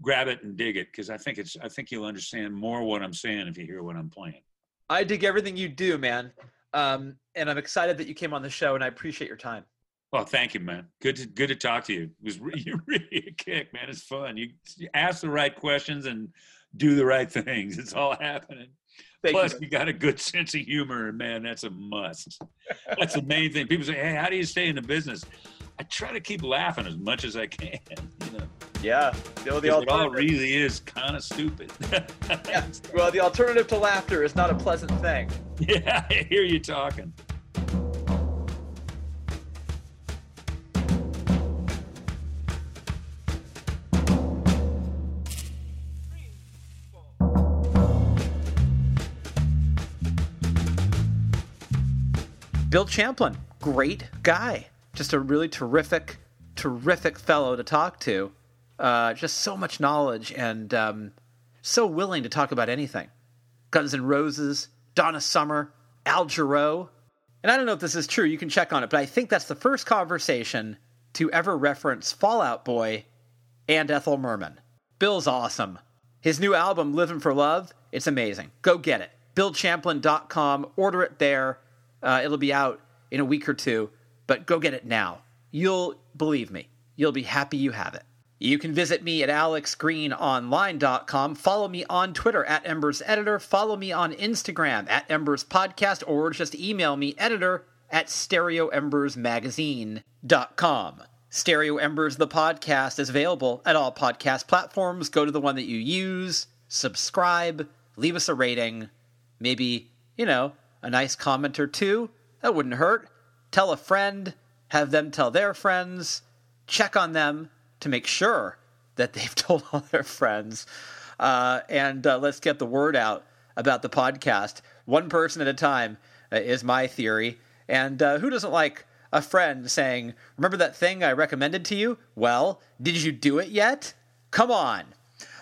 grab it and dig it because I think it's I think you'll understand more what I'm saying if you hear what I'm playing. I dig everything you do, man. Um, and I'm excited that you came on the show, and I appreciate your time. Well, thank you, man. Good to good to talk to you. It was re- <laughs> you're really a kick, man. It's fun. You, you ask the right questions and do the right things. It's all happening. Thank Plus, you. you got a good <laughs> sense of humor, and man, that's a must. That's the main thing. People say, "Hey, how do you stay in the business?" I try to keep laughing as much as I can. <laughs> You know, Yeah. Well, the 'cause it all really is kind of stupid. <laughs> yeah. well, the alternative to laughter is not a pleasant thing. yeah, <laughs> I hear you talking. Bill Champlin, great guy. Just a really terrific, terrific fellow to talk to. Uh, just so much knowledge and um, so willing to talk about anything. Guns N' Roses, Donna Summer, Al Jarreau. And I don't know if this is true, you can check on it, but I think that's the first conversation to ever reference Fall Out Boy and Ethel Merman. Bill's awesome. His new album, Living for Love, it's amazing. Go get it. BillChamplin.com. Order it there. Uh, it'll be out in a week or two, but go get it now. You'll believe me. You'll be happy you have it. You can visit me at alexgreenonline.com. Follow me on Twitter at Embers Editor. Follow me on Instagram at Embers Podcast, or just email me editor at stereoembersmagazine.com. Stereo Embers, the podcast, is available at all podcast platforms. Go to the one that you use, subscribe, leave us a rating, maybe, you know, a nice comment or two. That wouldn't hurt. Tell a friend, have them tell their friends, check on them to make sure that they've <laughs> told all their friends. Uh, and uh, let's get the word out about the podcast. One person at a time uh, is my theory. And uh, who doesn't like a friend saying, Remember that thing I recommended to you? Well, did you do it yet? Come on.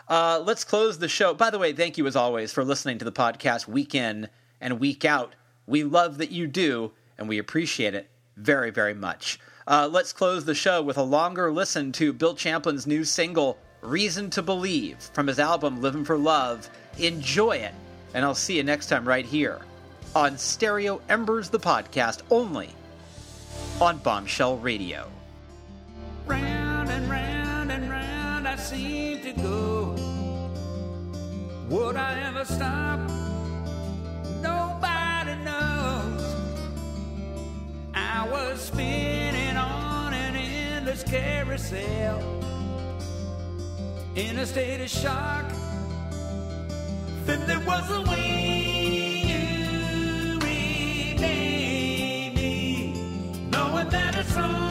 Uh, let's close the show. By the way, thank you as always for listening to the podcast week in and week out. We love that you do, and we appreciate it very, very much. Uh, let's close the show with a longer listen to Bill Champlin's new single, Reason to Believe, from his album Living for Love. Enjoy it, and I'll see you next time right here on Stereo Embers, the podcast, only on Bombshell Radio. Round and round and round I seem to go. Would I ever stop? Nobody I was spinning on an endless carousel in a state of shock. Then there was a way you remade me, knowing that a song